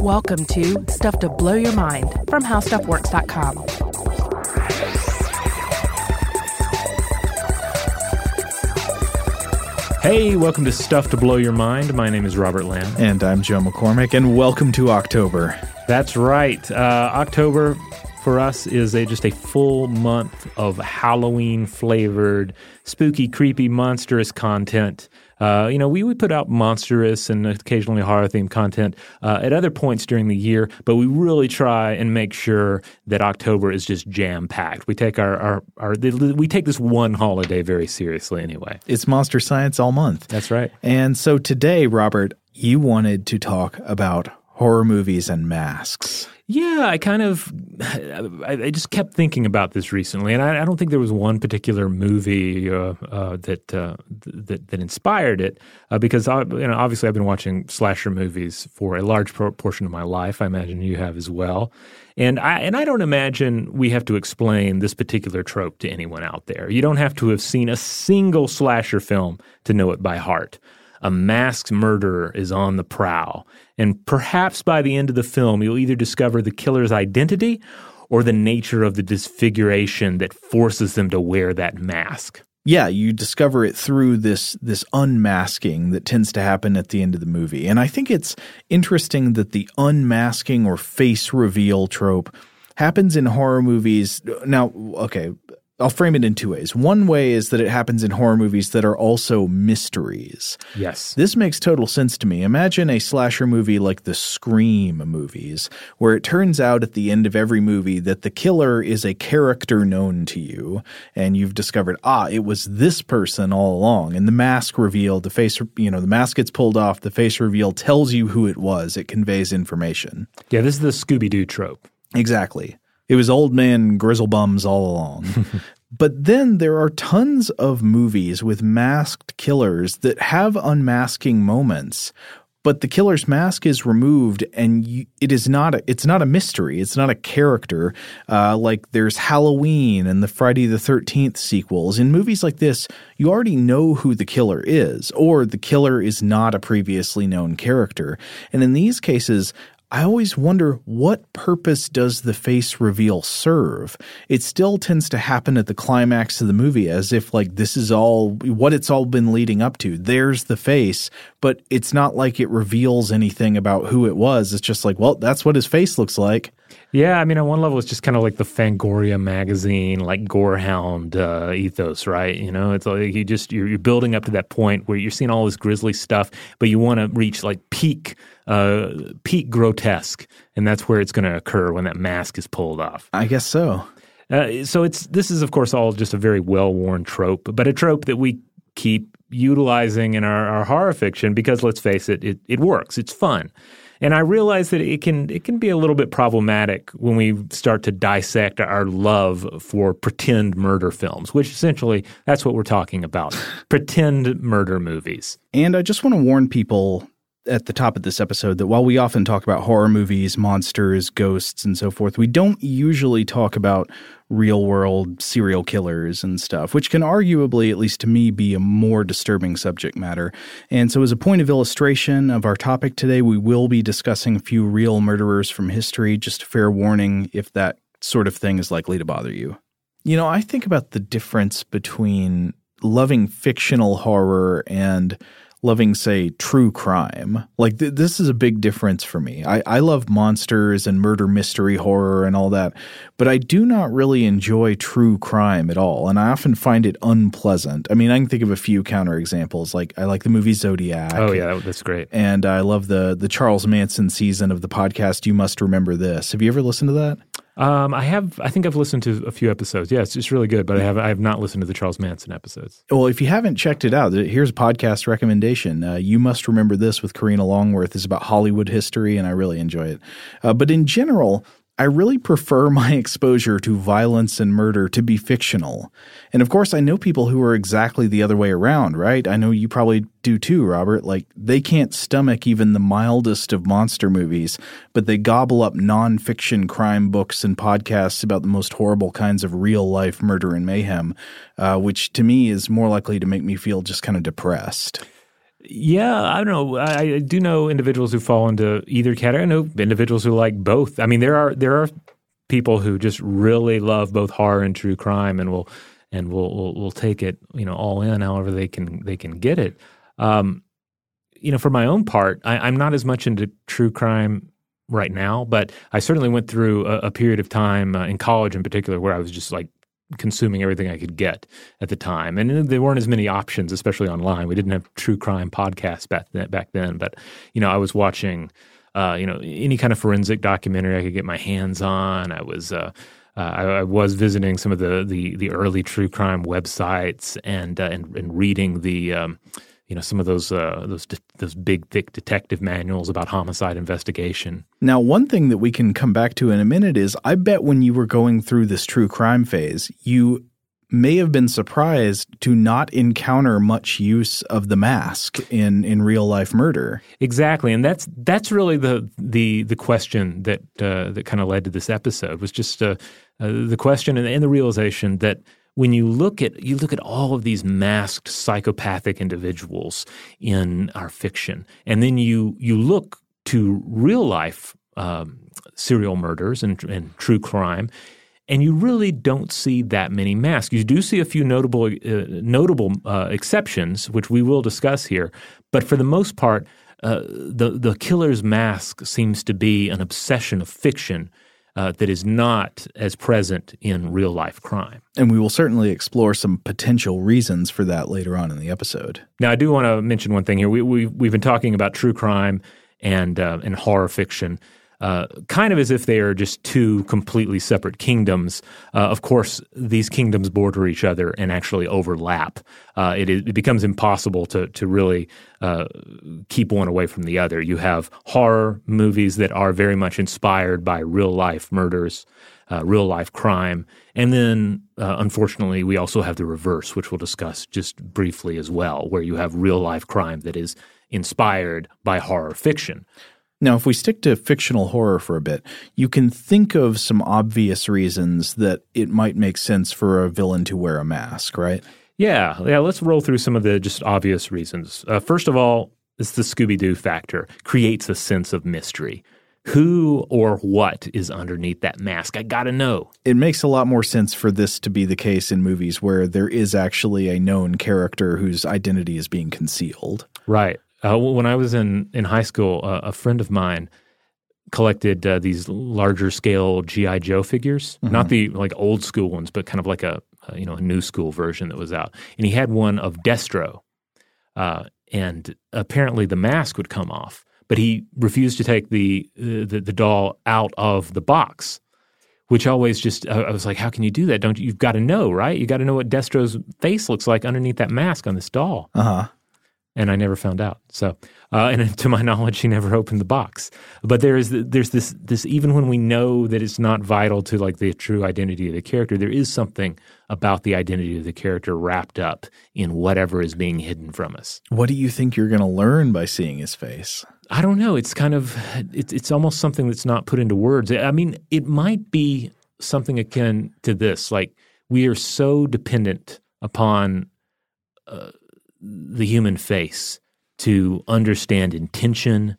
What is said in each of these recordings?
Welcome to Stuff to Blow Your Mind from HowStuffWorks.com. Hey, welcome to Stuff to Blow Your Mind. My name is Robert Lamb. And I'm Joe McCormick, and welcome to October. That's right. Uh, October for us is a, just a full month of Halloween flavored, spooky, creepy, monstrous content. Uh, you know, we would put out monstrous and occasionally horror themed content uh, at other points during the year, but we really try and make sure that October is just jam packed. We take our, our, our, we take this one holiday very seriously anyway. It's Monster Science all month. That's right. And so today, Robert, you wanted to talk about horror movies and masks. Yeah, I kind of, I, just kept thinking about this recently, and I, I don't think there was one particular movie uh, uh, that, uh, that that inspired it, uh, because I, you know, obviously I've been watching slasher movies for a large portion of my life. I imagine you have as well, and I and I don't imagine we have to explain this particular trope to anyone out there. You don't have to have seen a single slasher film to know it by heart a masked murderer is on the prowl. And perhaps by the end of the film, you'll either discover the killer's identity or the nature of the disfiguration that forces them to wear that mask. Yeah, you discover it through this this unmasking that tends to happen at the end of the movie. And I think it's interesting that the unmasking or face reveal trope happens in horror movies. Now, okay, I'll frame it in two ways. One way is that it happens in horror movies that are also mysteries. Yes. This makes total sense to me. Imagine a slasher movie like the Scream movies, where it turns out at the end of every movie that the killer is a character known to you, and you've discovered, ah, it was this person all along. And the mask reveal, the face, you know, the mask gets pulled off, the face reveal tells you who it was. It conveys information. Yeah, this is the Scooby Doo trope. Exactly. It was old man grizzlebums all along. but then there are tons of movies with masked killers that have unmasking moments but the killer's mask is removed and you, it is not a, it's not a mystery. It's not a character uh, like there's halloween and the friday the 13th sequels. In movies like this you already know who the killer is or the killer is not a previously known character. And in these cases I always wonder what purpose does the face reveal serve? It still tends to happen at the climax of the movie as if like this is all what it's all been leading up to. There's the face, but it's not like it reveals anything about who it was. It's just like, well, that's what his face looks like. Yeah, I mean, on one level, it's just kind of like the Fangoria magazine, like Gorehound uh, ethos, right? You know, it's like you just you're, you're, building up to that point where you're seeing all this grisly stuff, but you want to reach like peak, uh, peak grotesque, and that's where it's going to occur when that mask is pulled off. I guess so. Uh, so it's this is of course all just a very well worn trope, but a trope that we keep utilizing in our, our horror fiction because let's face it, it, it works. It's fun. And I realize that it can it can be a little bit problematic when we start to dissect our love for pretend murder films, which essentially that's what we're talking about. pretend murder movies. And I just want to warn people at the top of this episode that while we often talk about horror movies, monsters, ghosts, and so forth, we don't usually talk about real world serial killers and stuff, which can arguably, at least to me, be a more disturbing subject matter. And so, as a point of illustration of our topic today, we will be discussing a few real murderers from history. Just a fair warning if that sort of thing is likely to bother you. You know, I think about the difference between loving fictional horror and loving, say, true crime. Like, th- this is a big difference for me. I-, I love monsters and murder mystery horror and all that, but I do not really enjoy true crime at all. And I often find it unpleasant. I mean, I can think of a few counterexamples. Like, I like the movie Zodiac. Oh, yeah, that's great. And I love the, the Charles Manson season of the podcast, You Must Remember This. Have you ever listened to that? Um, I have. I think I've listened to a few episodes. Yeah, it's, really good. But I have. I have not listened to the Charles Manson episodes. Well, if you haven't checked it out, here's a podcast recommendation. Uh, you must remember this with Karina Longworth. is about Hollywood history, and I really enjoy it. Uh, but in general, I really prefer my exposure to violence and murder to be fictional. And of course, I know people who are exactly the other way around, right? I know you probably do too, Robert. Like, they can't stomach even the mildest of monster movies, but they gobble up nonfiction crime books and podcasts about the most horrible kinds of real life murder and mayhem, uh, which to me is more likely to make me feel just kind of depressed. Yeah, I don't know. I, I do know individuals who fall into either category. I know individuals who like both. I mean, there are there are people who just really love both horror and true crime, and will and will will, will take it you know all in however they can they can get it. Um, you know, for my own part, I, I'm not as much into true crime right now, but I certainly went through a, a period of time uh, in college, in particular, where I was just like consuming everything I could get at the time, and there weren't as many options, especially online. We didn't have true crime podcasts back then, back then, but you know, I was watching, uh, you know, any kind of forensic documentary I could get my hands on. I was. Uh, uh, I, I, was visiting some of the, the, the early true crime websites and uh, and, and reading the um, you know some of those uh, those de- those big thick detective manuals about homicide investigation. Now, one thing that we can come back to in a minute is I bet when you were going through this true crime phase, you may have been surprised to not encounter much use of the mask in in real life murder. Exactly, and that's that's really the the the question that uh, that kind of led to this episode was just uh, uh, the question and, and the realization that when you look at you look at all of these masked psychopathic individuals in our fiction, and then you you look to real life um, serial murders and, and, true crime, and you really don't see that many masks. You do see a few notable uh, notable uh, exceptions, which we will discuss here, but for the most part. Uh, the the killer's mask seems to be an obsession of fiction uh, that is not as present in real life crime. And we will certainly explore some potential reasons for that later on in the episode. Now, I do want to mention one thing here. We, we, we've been talking about true crime and, uh, and horror fiction uh, kind of as if they are just two completely separate kingdoms. Uh, of course, these kingdoms border each other and actually overlap. Uh, it, it, becomes impossible to to really uh, keep one away from the other. You have horror movies that are very much inspired by real life murders. Uh, real life crime. And then, uh, unfortunately, we also have the reverse, which we'll discuss just briefly as well, where you have real life crime that is inspired by horror fiction. Now, if we stick to fictional horror for a bit, you can think of some obvious reasons that it might make sense for a villain to wear a mask, right? Yeah, yeah. Let's roll through some of the just obvious reasons. Uh, first of all, it's the Scooby Doo factor creates a sense of mystery. Who or what is underneath that mask? I gotta know. It makes a lot more sense for this to be the case in movies where there is actually a known character whose identity is being concealed. Right. Uh, when I was in in high school, uh, a friend of mine collected uh, these larger scale GI Joe figures, mm-hmm. not the like old school ones, but kind of like a, a, you know a new school version that was out. And he had one of Destro, uh, and apparently the mask would come off, but he refused to take the uh, the, the doll out of the box. Which always just I was like, how can you do that? Don't you? You've got to know, right? You got to know what Destro's face looks like underneath that mask on this doll. Uh huh and I never found out. So, uh, and to my knowledge, he never opened the box. But there is there's this this even when we know that it's not vital to like the true identity of the character, there is something about the identity of the character wrapped up in whatever is being hidden from us. What do you think you're going to learn by seeing his face? I don't know. It's kind of it's it's almost something that's not put into words. I mean, it might be something akin to this. Like we are so dependent upon. Uh, the human face to understand intention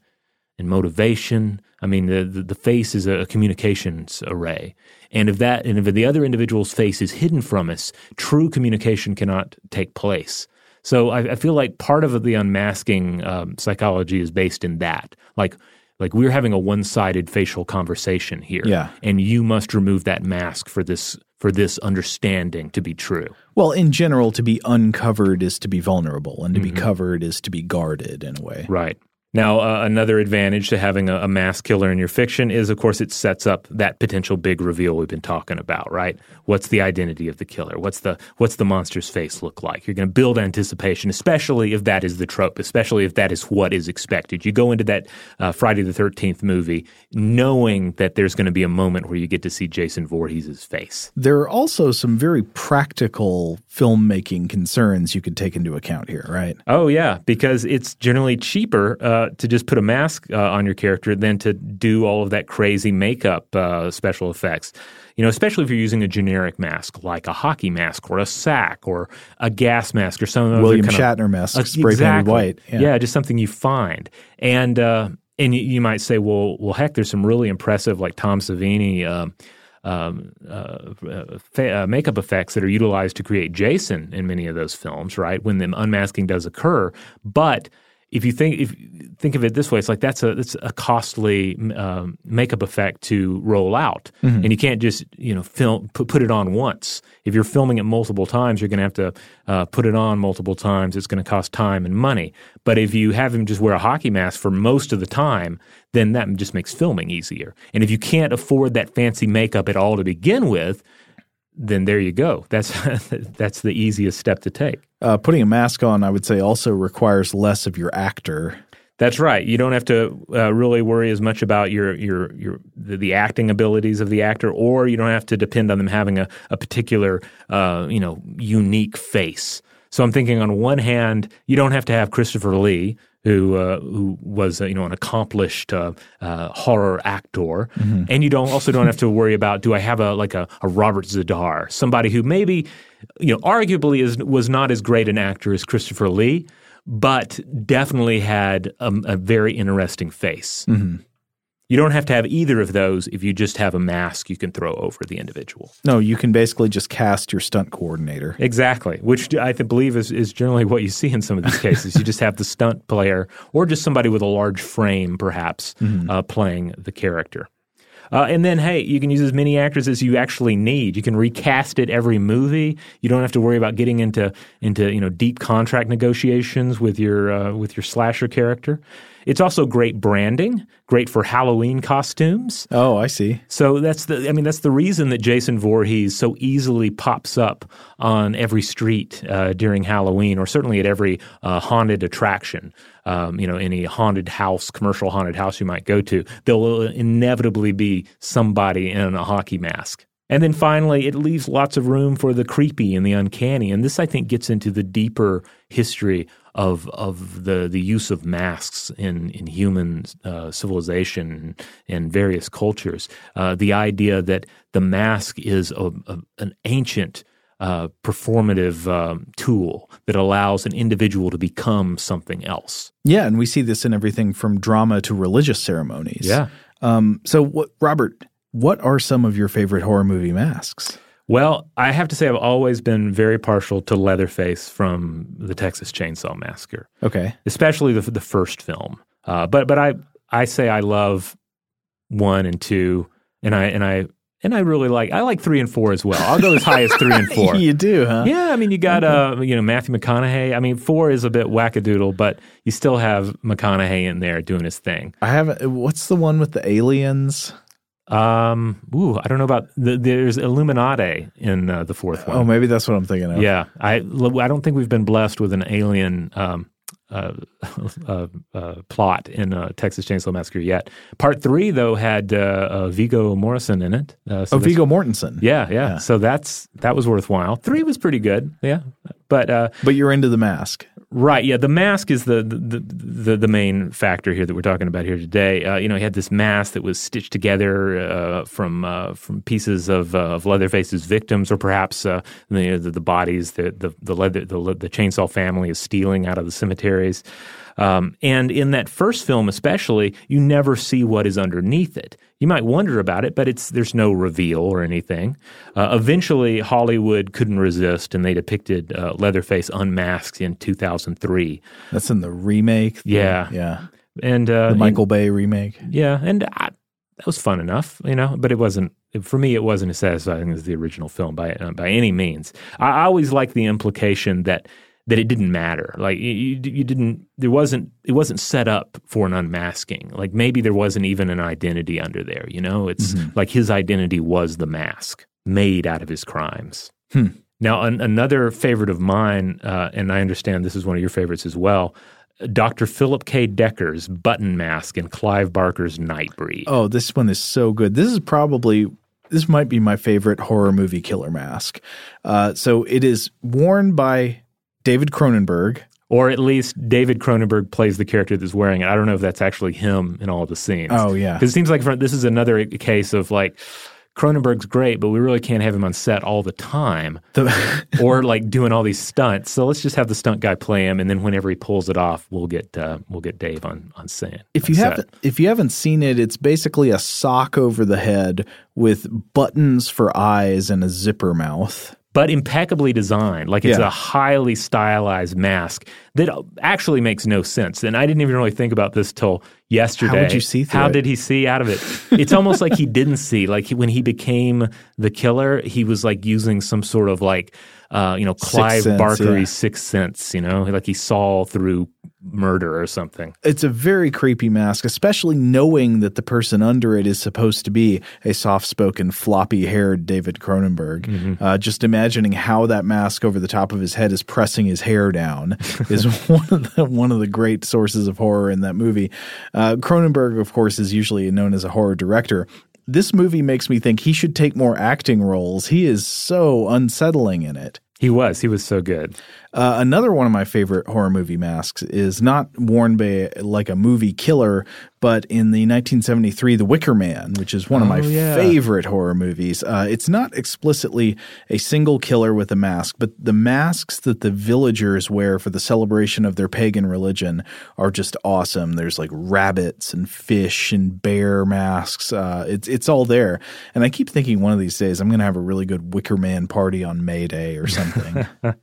and motivation. I mean, the, the, the, face is a communications array. And if that, and if the other individual's face is hidden from us, true communication cannot take place. So I, I feel like part of the unmasking um, psychology is based in that. Like, like we're having a one-sided facial conversation here, yeah. and you must remove that mask for this for this understanding to be true. Well, in general, to be uncovered is to be vulnerable, and to mm-hmm. be covered is to be guarded in a way. Right. Now, uh, another advantage to having a, a mass killer in your fiction is, of course, it sets up that potential big reveal we've been talking about, right? What's the identity of the killer? What's the what's the monster's face look like? You're going to build anticipation, especially if that is the trope, especially if that is what is expected. You go into that uh, Friday the Thirteenth movie knowing that there's going to be a moment where you get to see Jason Voorhees' face. There are also some very practical filmmaking concerns you could take into account here, right? Oh yeah, because it's generally cheaper. Uh, to just put a mask uh, on your character than to do all of that crazy makeup uh, special effects. You know, especially if you're using a generic mask like a hockey mask or a sack or a gas mask or some William Shatner mask, of, spray exactly. painted white. Yeah. just something you find. And uh, and you, you, might say, well, well, heck, there's some really impressive like Tom Savini. Um, um, uh, fa- uh, makeup effects that are utilized to create Jason in many of those films, right? When the unmasking does occur, but if you think if think of it this way, it's like that's a that's a costly um, makeup effect to roll out, mm-hmm. and you can't just you know film put, put it on once. If you're filming it multiple times, you're going to have to uh, put it on multiple times. It's going to cost time and money. But if you have him just wear a hockey mask for most of the time, then that just makes filming easier. And if you can't afford that fancy makeup at all to begin with, then there you go. That's that's the easiest step to take. Uh, putting a mask on, I would say, also requires less of your actor. That's right. You don't have to uh, really worry as much about your your your the, the, acting abilities of the actor, or you don't have to depend on them having a, a particular uh, you know unique face. So I'm thinking on one hand, you don't have to have Christopher Lee, who uh, who was uh, you know an accomplished uh, uh horror actor, mm-hmm. and you don't also don't have to worry about do I have a like a, a Robert Z'Dar, somebody who maybe you know arguably is was not as great an actor as Christopher Lee, but definitely had a, a very interesting face. Mm-hmm. You don't have to have either of those if you just have a mask you can throw over the individual. No, you can basically just cast your stunt coordinator. Exactly, which I believe is, is generally what you see in some of these cases. you just have the stunt player or just somebody with a large frame, perhaps, mm-hmm. uh, playing the character. Uh, and then, hey, you can use as many actors as you actually need. You can recast it every movie. You don't have to worry about getting into into you know deep contract negotiations with your uh, with your slasher character. It's also great branding, great for Halloween costumes. Oh, I see. So that's the I mean that's the reason that Jason Voorhees so easily pops up on every street uh, during Halloween, or certainly at every uh, haunted attraction. Um, you know, any haunted house, commercial haunted house you might go to, there will inevitably be somebody in a hockey mask. And then finally, it leaves lots of room for the creepy and the uncanny. And this, I think, gets into the deeper history of of the the use of masks in in human uh, civilization and various cultures. Uh, the idea that the mask is a, a, an ancient uh, performative um, tool that allows an individual to become something else. Yeah, and we see this in everything from drama to religious ceremonies. Yeah. Um, so, what, Robert, what are some of your favorite horror movie masks? Well, I have to say I've always been very partial to Leatherface from the Texas Chainsaw Massacre. Okay, especially the the first film. Uh, but but I I say I love one and two, and I and I and I really like I like three and four as well. I'll go as high as three and four. you do, huh? Yeah, I mean you got uh you know Matthew McConaughey. I mean four is a bit wackadoodle, but you still have McConaughey in there doing his thing. I have what's the one with the aliens? Um, ooh, I don't know about the, there's Illuminati in uh, the fourth one. Oh, maybe that's what I'm thinking of. Yeah, I I don't think we've been blessed with an alien um, uh, uh, uh, plot in uh, Texas Chainsaw Massacre yet. Part three though had uh, Viggo Morrison in it. So oh, Viggo Mortensen. Yeah, yeah, yeah, So that's that was worthwhile. Three was pretty good. Yeah, but but you're into the mask. Right. Yeah. The mask is the the, the, the main factor here that we're talking about here today. Uh, you know, he had this mask that was stitched together uh, from uh, from pieces of, uh, of Leatherface's victims, or perhaps uh, the, the, the bodies that the the leather the, the chainsaw family is stealing out of the cemeteries. Um, and in that first film, especially, you never see what is underneath it. You might wonder about it, but it's there's no reveal or anything. Uh, eventually, Hollywood couldn't resist, and they depicted uh, Leatherface unmasked in 2003. That's in the remake. Yeah, yeah, and uh, the Michael and, Bay remake. Yeah, and I, that was fun enough, you know, but it wasn't for me. It wasn't as satisfying as the original film by uh, by any means. I, I always like the implication that that it didn't matter. Like you, you didn't, there wasn't, it wasn't set up for an unmasking. Like maybe there wasn't even an identity under there. You know, it's mm-hmm. like his identity was the mask made out of his crimes. Hmm. Now, an, another favorite of mine, uh, and I understand this is one of your favorites as well. Dr. Philip K. Decker's button mask and Clive Barker's Nightbreed. Oh, this one is so good. This is probably this might be my favorite horror movie killer mask. Uh, so it is worn by David Cronenberg Or at least David Cronenberg plays the character that's wearing it. I don't know if that's actually him in all the scenes. Oh, yeah. Because it seems like this is another case of like Cronenberg's great, but we really can't have him on set all the time The- or like doing all these stunts. So let's just have the stunt guy play him, and then whenever he pulls it off, we'll get uh, we'll get Dave on on set. if you haven't if you haven't seen it, it's basically a sock over the head with buttons for eyes and a zipper mouth. But impeccably designed. Like it's Yeah. a highly stylized mask that actually makes no sense. And I didn't even really think about this till yesterday. How would you see through How it? did he see out of it? It's almost like he didn't see. Like he, when he became the killer, he was like using some sort of like uh, you know Clive sense, Barkery yeah. sixth sense. You know, like he saw through murder or something. It's a very creepy mask, especially knowing that the person under it is supposed to be a soft-spoken, floppy-haired David Cronenberg. Uh, just imagining how that mask over the top of his head is pressing his hair down is one of the one of the great sources of horror in that movie. Uh, Cronenberg, of course, is usually known as a horror director. This movie makes me think he should take more acting roles. He is so unsettling in it. He was. He was so good. Uh, another one of my favorite horror movie masks is not worn by like a movie killer, but in the 1973 The Wicker Man, which is one of my Oh, yeah. favorite horror movies. Uh, it's not explicitly a single killer with a mask, but the masks that the villagers wear for the celebration of their pagan religion are just awesome. There's like rabbits and fish and bear masks. Uh, it's it's all there, and I keep thinking one of these days I'm going to have a really good Wicker Man party on May Day or something.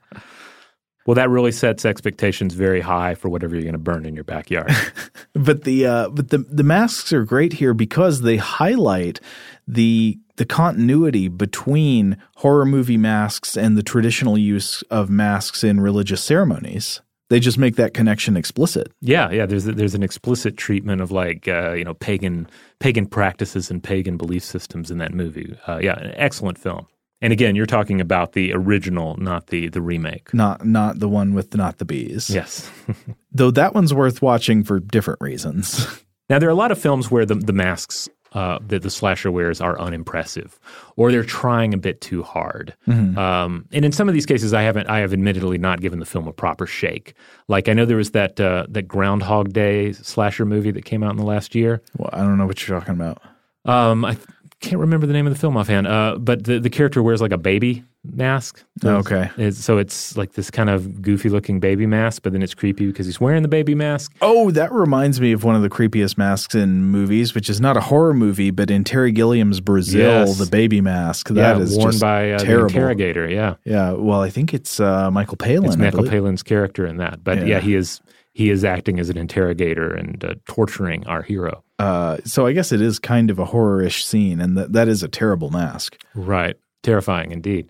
Well, that really sets expectations very high for whatever you're going to burn in your backyard. but the uh, but the the masks are great here because they highlight the the continuity between horror movie masks and the traditional use of masks in religious ceremonies. They just make that connection explicit. Yeah, yeah. There's there's an explicit treatment of like uh, you know pagan pagan practices and pagan belief systems in that movie. Uh, yeah, an excellent film. And again, you're talking about the original, not the the remake. Not not the one with not the bees. Yes. Though that one's worth watching for different reasons. now there are a lot of films where the the masks uh, that the slasher wears are unimpressive, or they're trying a bit too hard. Um, and in some of these cases, I haven't I have admittedly not given the film a proper shake. Like I know there was that uh, that Groundhog Day slasher movie that came out in the last year. well, I don't know what you're talking about. Um, I can't remember the name of the film offhand. Uh, but the, the character wears like a baby mask. Okay. It's, so it's like this kind of goofy looking baby mask, but then it's creepy because he's wearing the baby mask. Oh, that reminds me of one of the creepiest masks in movies, which is not a horror movie, but in Terry Gilliam's Brazil, Yes. the baby mask. That yeah, is worn by uh, the interrogator. Yeah, Yeah, well, I think it's uh, Michael Palin. it's Michael. Palin's character in that. But yeah. Yeah. he is he is acting as an interrogator and uh, torturing our hero. Uh, so I guess it is kind of a horror-ish scene, and that that is a terrible mask. Right. Terrifying indeed.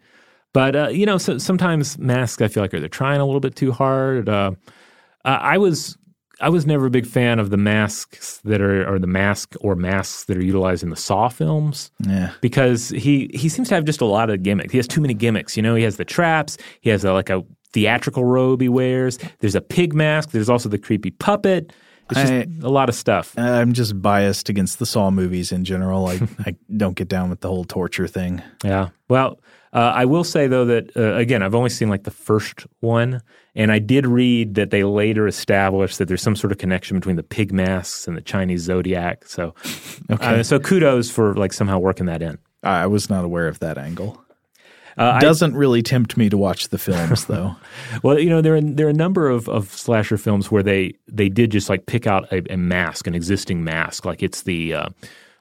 But uh, you know, so, sometimes masks I feel like are they're trying a little bit too hard. Uh, uh, I was I was never a big fan of the masks that are or the mask or masks that are utilized in the Saw films Yeah, because he he seems to have just a lot of gimmicks. He has too many gimmicks. You know, he has the traps. He has a, like a theatrical robe he wears. There's a pig mask. There's also the creepy puppet. It's just I- a lot of stuff. I'm just biased against the Saw movies in general. I I don't get down with the whole torture thing. Yeah. Well, uh, I will say though that uh, again, I've only seen like the first one, and I did read that they later established that there's some sort of connection between the pig masks and the Chinese zodiac. So, uh, so kudos for like somehow working that in. I was not aware of that angle. Uh, Doesn't really tempt me to watch the films, though. Well, you know, there are there are a number of, of slasher films where they they did just like pick out a, a mask, an existing mask, like it's the uh,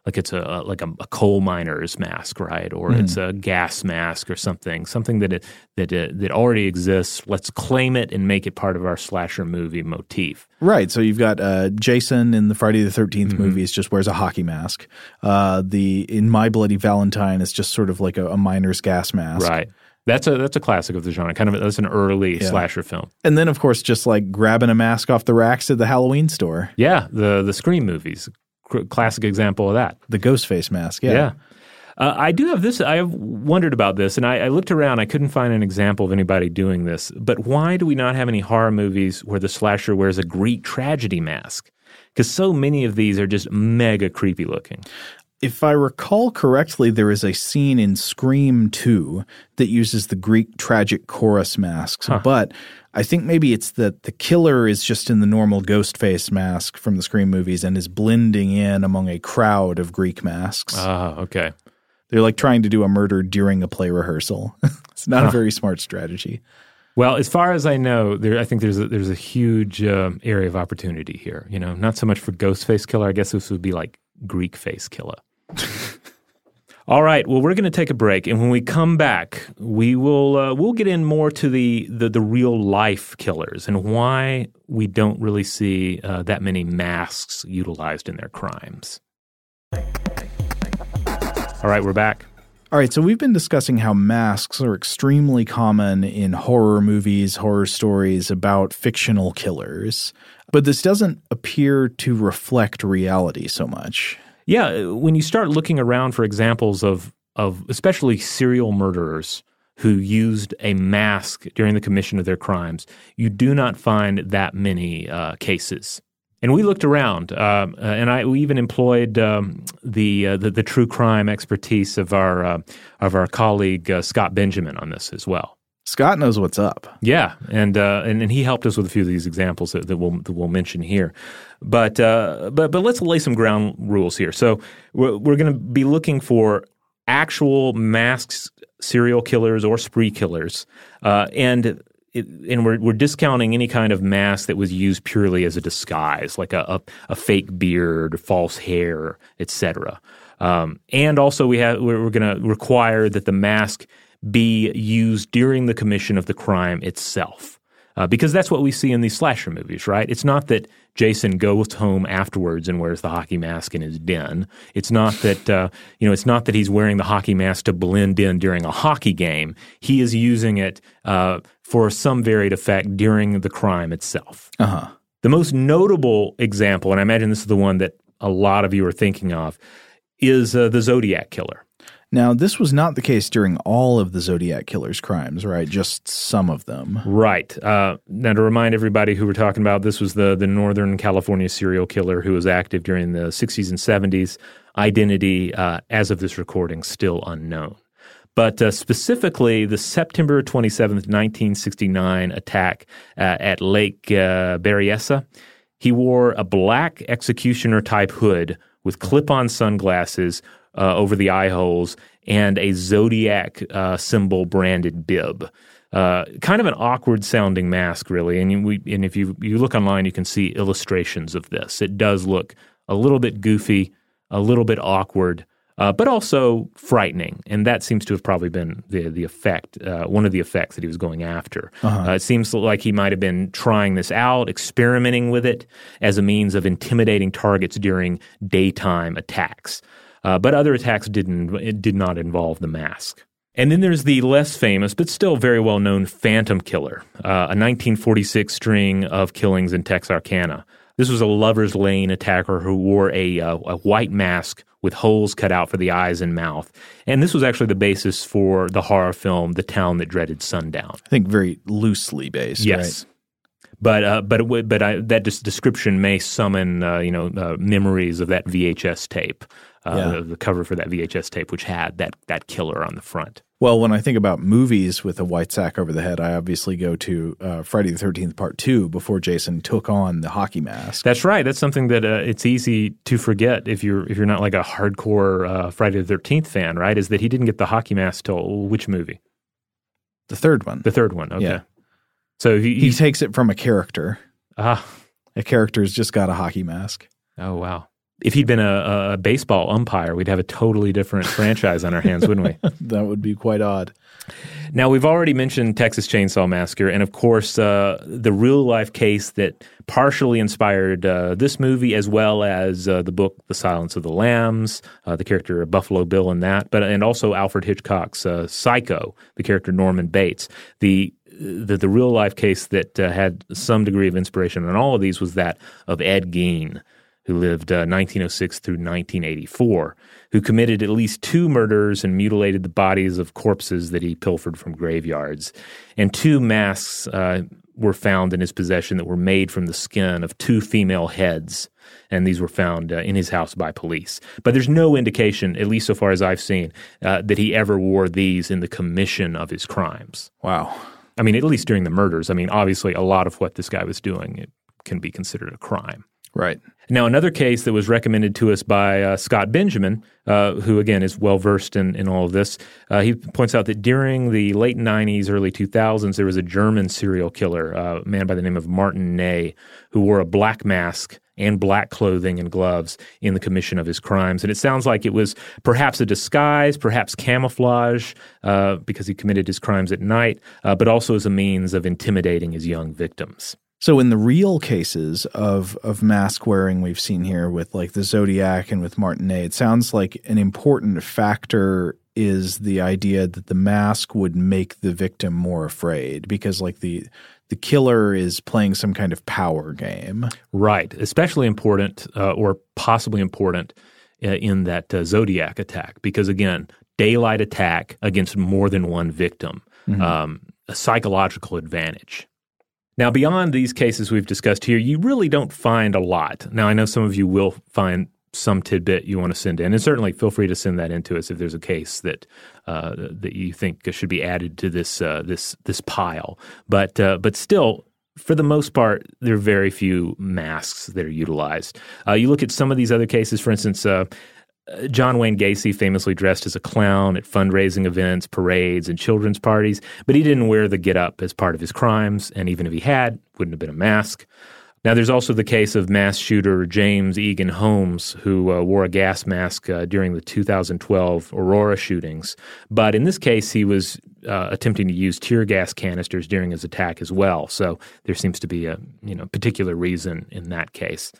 like it's a like a, a coal miner's mask, right? Or it's a gas mask or something, something that it, that uh, that already exists. Let's claim it and make it part of our slasher movie motif. Right. So you've got uh, Jason in the Friday the 13th movies just wears a hockey mask. Uh, the in My Bloody Valentine is just sort of like a, a miner's gas mask. Right. That's a that's a classic of the genre. Kind of that's an early slasher film. And then, of course, just like grabbing a mask off the racks at the Halloween store, Yeah, the the Scream movies, classic example of that. the ghost face mask. Yeah. Yeah. Uh, I do have this. I have wondered about this, and I, I looked around. I couldn't find an example of anybody doing this. But why do we not have any horror movies where the slasher wears a Greek tragedy mask? Because so many of these are just mega creepy looking. If I recall correctly, there is a scene in Scream 2 that uses the Greek tragic chorus masks, but I think maybe it's that the killer is just in the normal ghost face mask from the Scream movies and is blending in among a crowd of Greek masks. Ah, okay. They're like trying to do a murder during a play rehearsal. it's not a very smart strategy. Well, as far as I know, there I think there's a, there's a huge uh, area of opportunity here. You know, not so much for ghost face Killer. I guess this would be like Greek Face Killer. All right. Well, we're going to take a break, and when we come back, we will uh, we'll get in more to the, the, the real life killers and why we don't really see uh, that many masks utilized in their crimes. All right, we're back. All right, so we've been discussing how masks are extremely common in horror movies, horror stories about fictional killers, but this doesn't appear to reflect reality so much. Yeah, when you start looking around for examples of of especially serial murderers who used a mask during the commission of their crimes, you do not find that many uh, cases. And we looked around, uh, and I we even employed um, the, uh, the, the true crime expertise of our uh, of our colleague uh, Scott Benjamin on this as well. Scott knows what's up. Yeah, and uh, and and he helped us with a few of these examples that, that we'll that we'll mention here. But uh, but but let's lay some ground rules here. So we're, we're going to be looking for actual masks serial killers or spree killers, and it, and we're we're discounting any kind of mask that was used purely as a disguise, like a a, a fake beard, false hair, etc. Um, and also, we have we're, we're going to require that the mask be used during the commission of the crime itself. Uh, because that's what we see in these slasher movies, right? It's not that Jason goes home afterwards and wears the hockey mask in his den. It's not that uh, you know. It's not that he's wearing the hockey mask to blend in during a hockey game. He is using it uh, for some varied effect during the crime itself. Uh-huh. The most notable example, and I imagine this is the one that a lot of you are thinking of, is uh, the Zodiac killer. Now, this was not the case during all of the Zodiac killer's crimes, right? Just some of them. Right. Uh, now, to remind everybody who we're talking about, this was the, the Northern California serial killer who was active during the 60s and 70s. Identity, uh, as of this recording, still unknown. But uh, specifically, the September 27th, 1969 attack uh, at Lake uh, Berryessa, he wore a black executioner type hood with clip on sunglasses uh, over the eye holes and a zodiac uh, symbol branded bib. Uh, kind of an awkward sounding mask, really. And we, and if you you look online, you can see illustrations of this. It does look a little bit goofy, a little bit awkward, uh, but also frightening. And that seems to have probably been the the effect, uh, one of the effects that he was going after. Uh-huh. Uh, it seems like he might have been trying this out, experimenting with it as a means of intimidating targets during daytime attacks. Uh, but other attacks didn't it did not involve the mask. And then there's the less famous, but still very well known Phantom Killer, uh, a 1946 string of killings in Texarkana. This was a Lover's Lane attacker who wore a, uh, a white mask with holes cut out for the eyes and mouth. And this was actually the basis for the horror film The Town That Dreaded Sundown. I think very loosely based, Yes. right? But uh, but but I, that description may summon uh, you know uh, memories of that VHS tape, uh, Yeah. the, the cover for that VHS tape, which had that that killer on the front. Well, when I think about movies with a white sack over the head, I obviously go to uh, Friday the 13th Part 2 before Jason took on the hockey mask. That's right. That's something that uh, it's easy to forget if you're if you're not like a hardcore uh, Friday the Thirteenth fan, right? Is that he didn't get the hockey mask till which movie? the third one. The third one. Okay. Yeah. So he, He he takes it from a character. ah A character's just got a hockey mask. oh wow. If he'd been a, a baseball umpire, we'd have a totally different franchise on our hands, wouldn't we? That would be quite odd. Now, we've already mentioned Texas Chainsaw Massacre, and of course, uh, the real life case that partially inspired uh, this movie, as well as uh, the book The Silence of the Lambs, uh, the character of Buffalo Bill in that, but and also Alfred Hitchcock's uh, Psycho, the character Norman Bates. The the, the real life case that uh, had some degree of inspiration on all of these was that of Ed Gein, who lived uh, 1906 through 1984, who committed at least two murders and mutilated the bodies of corpses that he pilfered from graveyards. And two masks uh, were found in his possession that were made from the skin of two female heads. And these were found uh, in his house by police. But there's no indication, at least so far as I've seen, uh, that he ever wore these in the commission of his crimes. Wow. I mean, at least during the murders. I mean, obviously, a lot of what this guy was doing it can be considered a crime. Right. Now, another case that was recommended to us by uh, Scott Benjamin, uh, who again is well versed in, in all of this, uh, he points out that during the late 90s, early 2000s, there was a German serial killer, uh, a man by the name of Martin Ney, who wore a black mask and black clothing and gloves in the commission of his crimes. And it sounds like it was perhaps a disguise, perhaps camouflage, uh, because he committed his crimes at night, uh, but also as a means of intimidating his young victims. So in the real cases of of mask wearing we've seen here with like the Zodiac and with Martin Ney, it sounds like an important factor is the idea that the mask would make the victim more afraid because like the the killer is playing some kind of power game. Right, especially important uh, or possibly important uh, in that uh, Zodiac attack because again, daylight attack against more than one victim, mm-hmm. um, a psychological advantage. Now, beyond these cases we've discussed here, you really don't find a lot. Now, I know some of you will find some tidbit you want to send in, and certainly feel free to send that in to us if there's a case that uh, that you think should be added to this uh, this this pile. But uh, but still, for the most part, there are very few masks that are utilized. Uh, you look at some of these other cases, for instance. John Wayne Gacy famously dressed as a clown at fundraising events, parades, and children's parties, but he didn't wear the get up as part of his crimes, and even if he had, wouldn't have been a mask. Now, there's also the case of mass shooter James Eagan Holmes, who uh, wore a gas mask uh, during the 2012 Aurora shootings. But in this case, he was uh, attempting to use tear gas canisters during his attack as well. So there seems to be a you know particular reason in that case.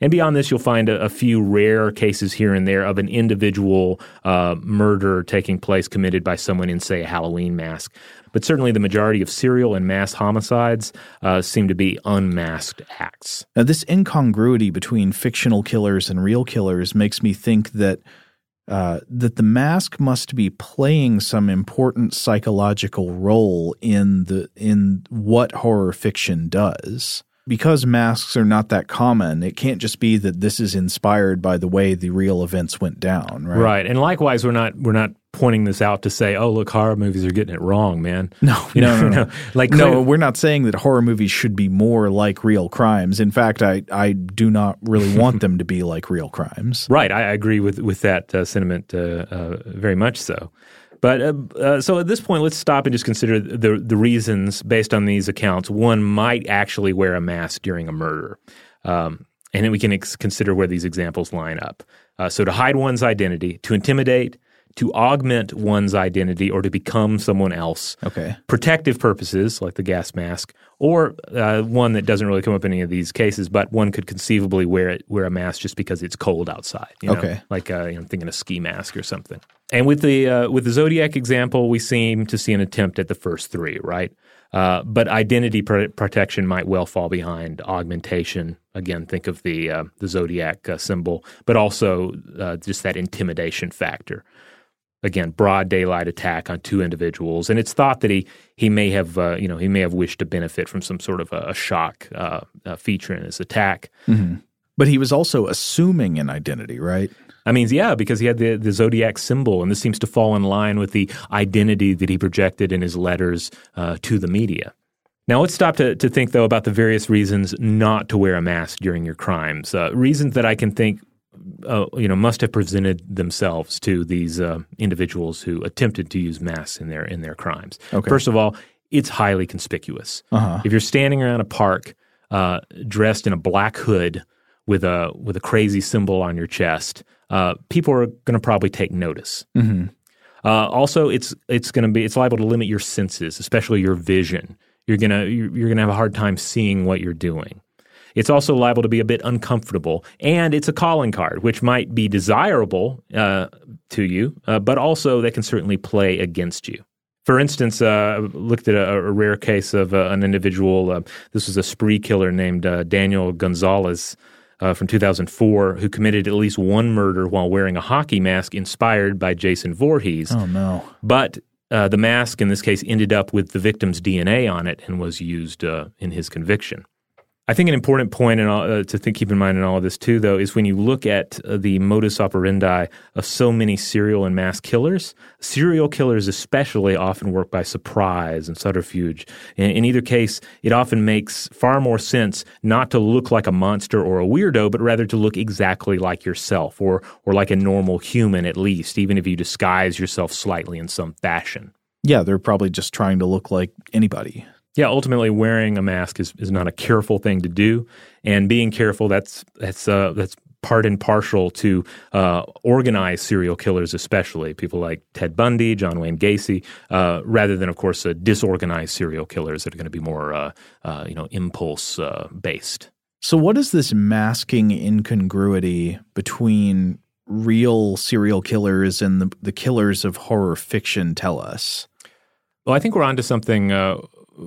And beyond this, you'll find a, a few rare cases here and there of an individual uh, murder taking place committed by someone in, say, a Halloween mask. But certainly the majority of serial and mass homicides uh, seem to be unmasked acts. Now, this incongruity between fictional killers and real killers makes me think that. Uh, that the mask must be playing some important psychological role in the in what horror fiction does because masks are not that common, it can't just be that this is inspired by the way the real events went down, right? Right. And likewise, we're not we're not pointing this out to say, "Oh, look, horror movies are getting it wrong, man." No, you no, know, no, no. Like no, we're not saying that horror movies should be more like real crimes. In fact, I I do not really want them to be like real crimes. Right. I agree with with that uh, sentiment uh, uh, very much so. But uh, uh, so at this point, let's stop and just consider the the reasons based on these accounts one might actually wear a mask during a murder, um, and then we can ex- consider where these examples line up. Uh, so to hide one's identity, to intimidate, to augment one's identity or to become someone else. Okay. Protective purposes, like the gas mask, or uh, one that doesn't really come up in any of these cases, but one could conceivably wear it, wear a mask just because it's cold outside. You know? Okay. Like uh, you know, I'm thinking a ski mask or something. And with the uh, with the zodiac example, we seem to see an attempt at the first three, right? Uh, but identity pr- protection might well fall behind augmentation. Again, think of the uh, the zodiac uh, symbol, but also uh, just that intimidation factor again broad daylight attack on two individuals and it's thought that he he may have uh, you know he may have wished to benefit from some sort of a, a shock uh, uh, feature in his attack mm-hmm. but he was also assuming an identity right I mean, yeah, because he had the, the zodiac symbol, and this seems to fall in line with the identity that he projected in his letters uh, to the media. Now, let's stop to, to think, though, about the various reasons not to wear a mask during your crimes. Uh, reasons that I can think uh, you know, must have presented themselves to these uh, individuals who attempted to use masks in their in their crimes. Okay. First of all, it's highly conspicuous. Uh-huh. If you're standing around a park uh, dressed in a black hood with a with a crazy symbol on your chest, uh, people are going to probably take notice. Mm-hmm. Uh, also, it's it's going to be it's liable to limit your senses, especially your vision. You're gonna you're, you're gonna have a hard time seeing what you're doing. It's also liable to be a bit uncomfortable, and it's a calling card, which might be desirable uh, to you, uh, but also that can certainly play against you. For instance, uh, looked at a, a, rare case of uh, an individual. Uh, this was a spree killer named uh, Daniel Gonzalez. Uh, from 2004, who committed at least one murder while wearing a hockey mask inspired by Jason Voorhees. Oh, no. But uh, the mask in this case ended up with the victim's DNA on it and was used uh, in his conviction. I think an important point all, uh, to think, keep in mind in all of this too, though, is when you look at uh, the modus operandi of so many serial and mass killers. Serial killers, especially, often work by surprise and subterfuge. In, in either case, it often makes far more sense not to look like a monster or a weirdo, but rather to look exactly like yourself, or or like a normal human at least, even if you disguise yourself slightly in some fashion. Yeah, they're probably just trying to look like anybody yeah, ultimately wearing a mask is, is not a careful thing to do, and being careful that's that's uh, that's part and partial to uh, organized serial killers, especially people like Ted Bundy, John Wayne Gacy, uh, rather than, of course, uh, disorganized serial killers that are going to be more, uh, uh, you know, impulse uh, based. So, what is this masking incongruity between real serial killers and the, the killers of horror fiction tell us? Well, I think we're onto something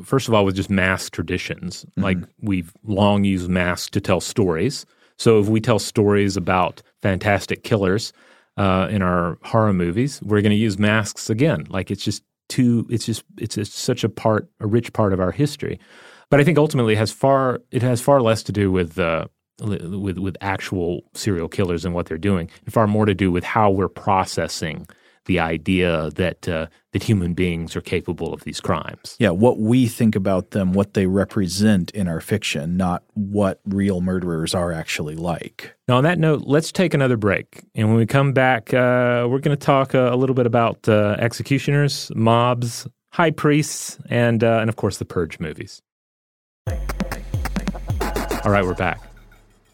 first of all, with just mask traditions. Mm-hmm. Like we've long used masks to tell stories. So if we tell stories about fantastic killers uh, in our horror movies, we're going to use masks again. Like it's just too. It's just it's just such a part, a rich part of our history. But I think ultimately it has far it has far less to do with. Uh, with with actual serial killers and what they're doing, and far more to do with how we're processing the idea that uh, that human beings are capable of these crimes. Yeah, what we think about them, what they represent in our fiction, not what real murderers are actually like. Now, on that note, let's take another break, and when we come back, uh, we're going to talk uh, a little bit about uh, executioners, mobs, high priests, and uh, and of course the Purge movies. All right, we're back.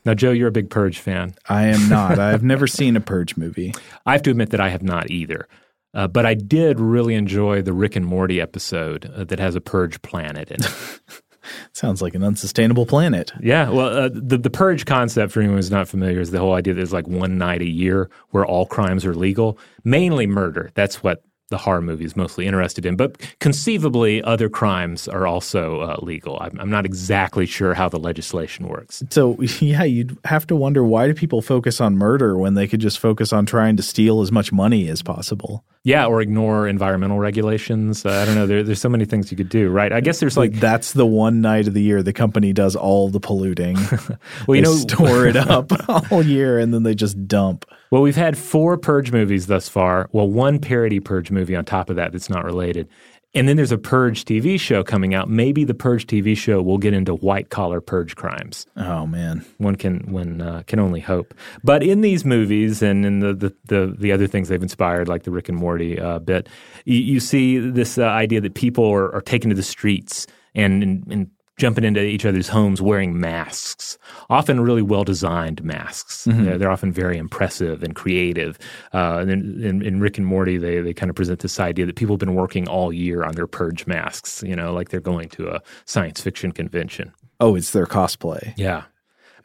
Now, Joe, you're a big Purge fan. I am not. I have never seen a Purge movie. I have to admit that I have not either. Uh, but I did really enjoy the Rick and Morty episode uh, that has a Purge planet in it. Sounds like an unsustainable planet. Yeah. Well, uh, the the purge concept for anyone who's not familiar is the whole idea that there's like one night a year where all crimes are legal, mainly murder. That's what the horror movie is mostly interested in. But conceivably, other crimes are also uh, legal. I'm, I'm, not exactly sure how the legislation works. So, yeah, you'd have to wonder why do people focus on murder when they could just focus on trying to steal as much money as possible? Yeah, or ignore environmental regulations. Uh, I don't know. There, there's so many things you could do, right? I guess there's like that's the one night of the year the company does all the polluting. well, you know, store it up all year and then they just dump. Well, we've had four Purge movies thus far. Well, one parody Purge movie on top of that that's not related. And then there's a Purge TV show coming out. Maybe the Purge TV show will get into white collar Purge crimes. Oh man, one can one uh, can only hope. But in these movies and in the the, the, the other things they've inspired, like the Rick and Morty uh, bit, you, you, see this uh, idea that people are, are taken to the streets and, and, and jumping into each other's homes wearing masks, often really well designed masks. Mm-hmm. They're, they're, often very impressive and creative. Uh, and in, in, Rick and Morty, they, they kind of present this idea that people have been working all year on their purge masks, you know, like they're going to a science fiction convention. Oh, it's their cosplay. Yeah.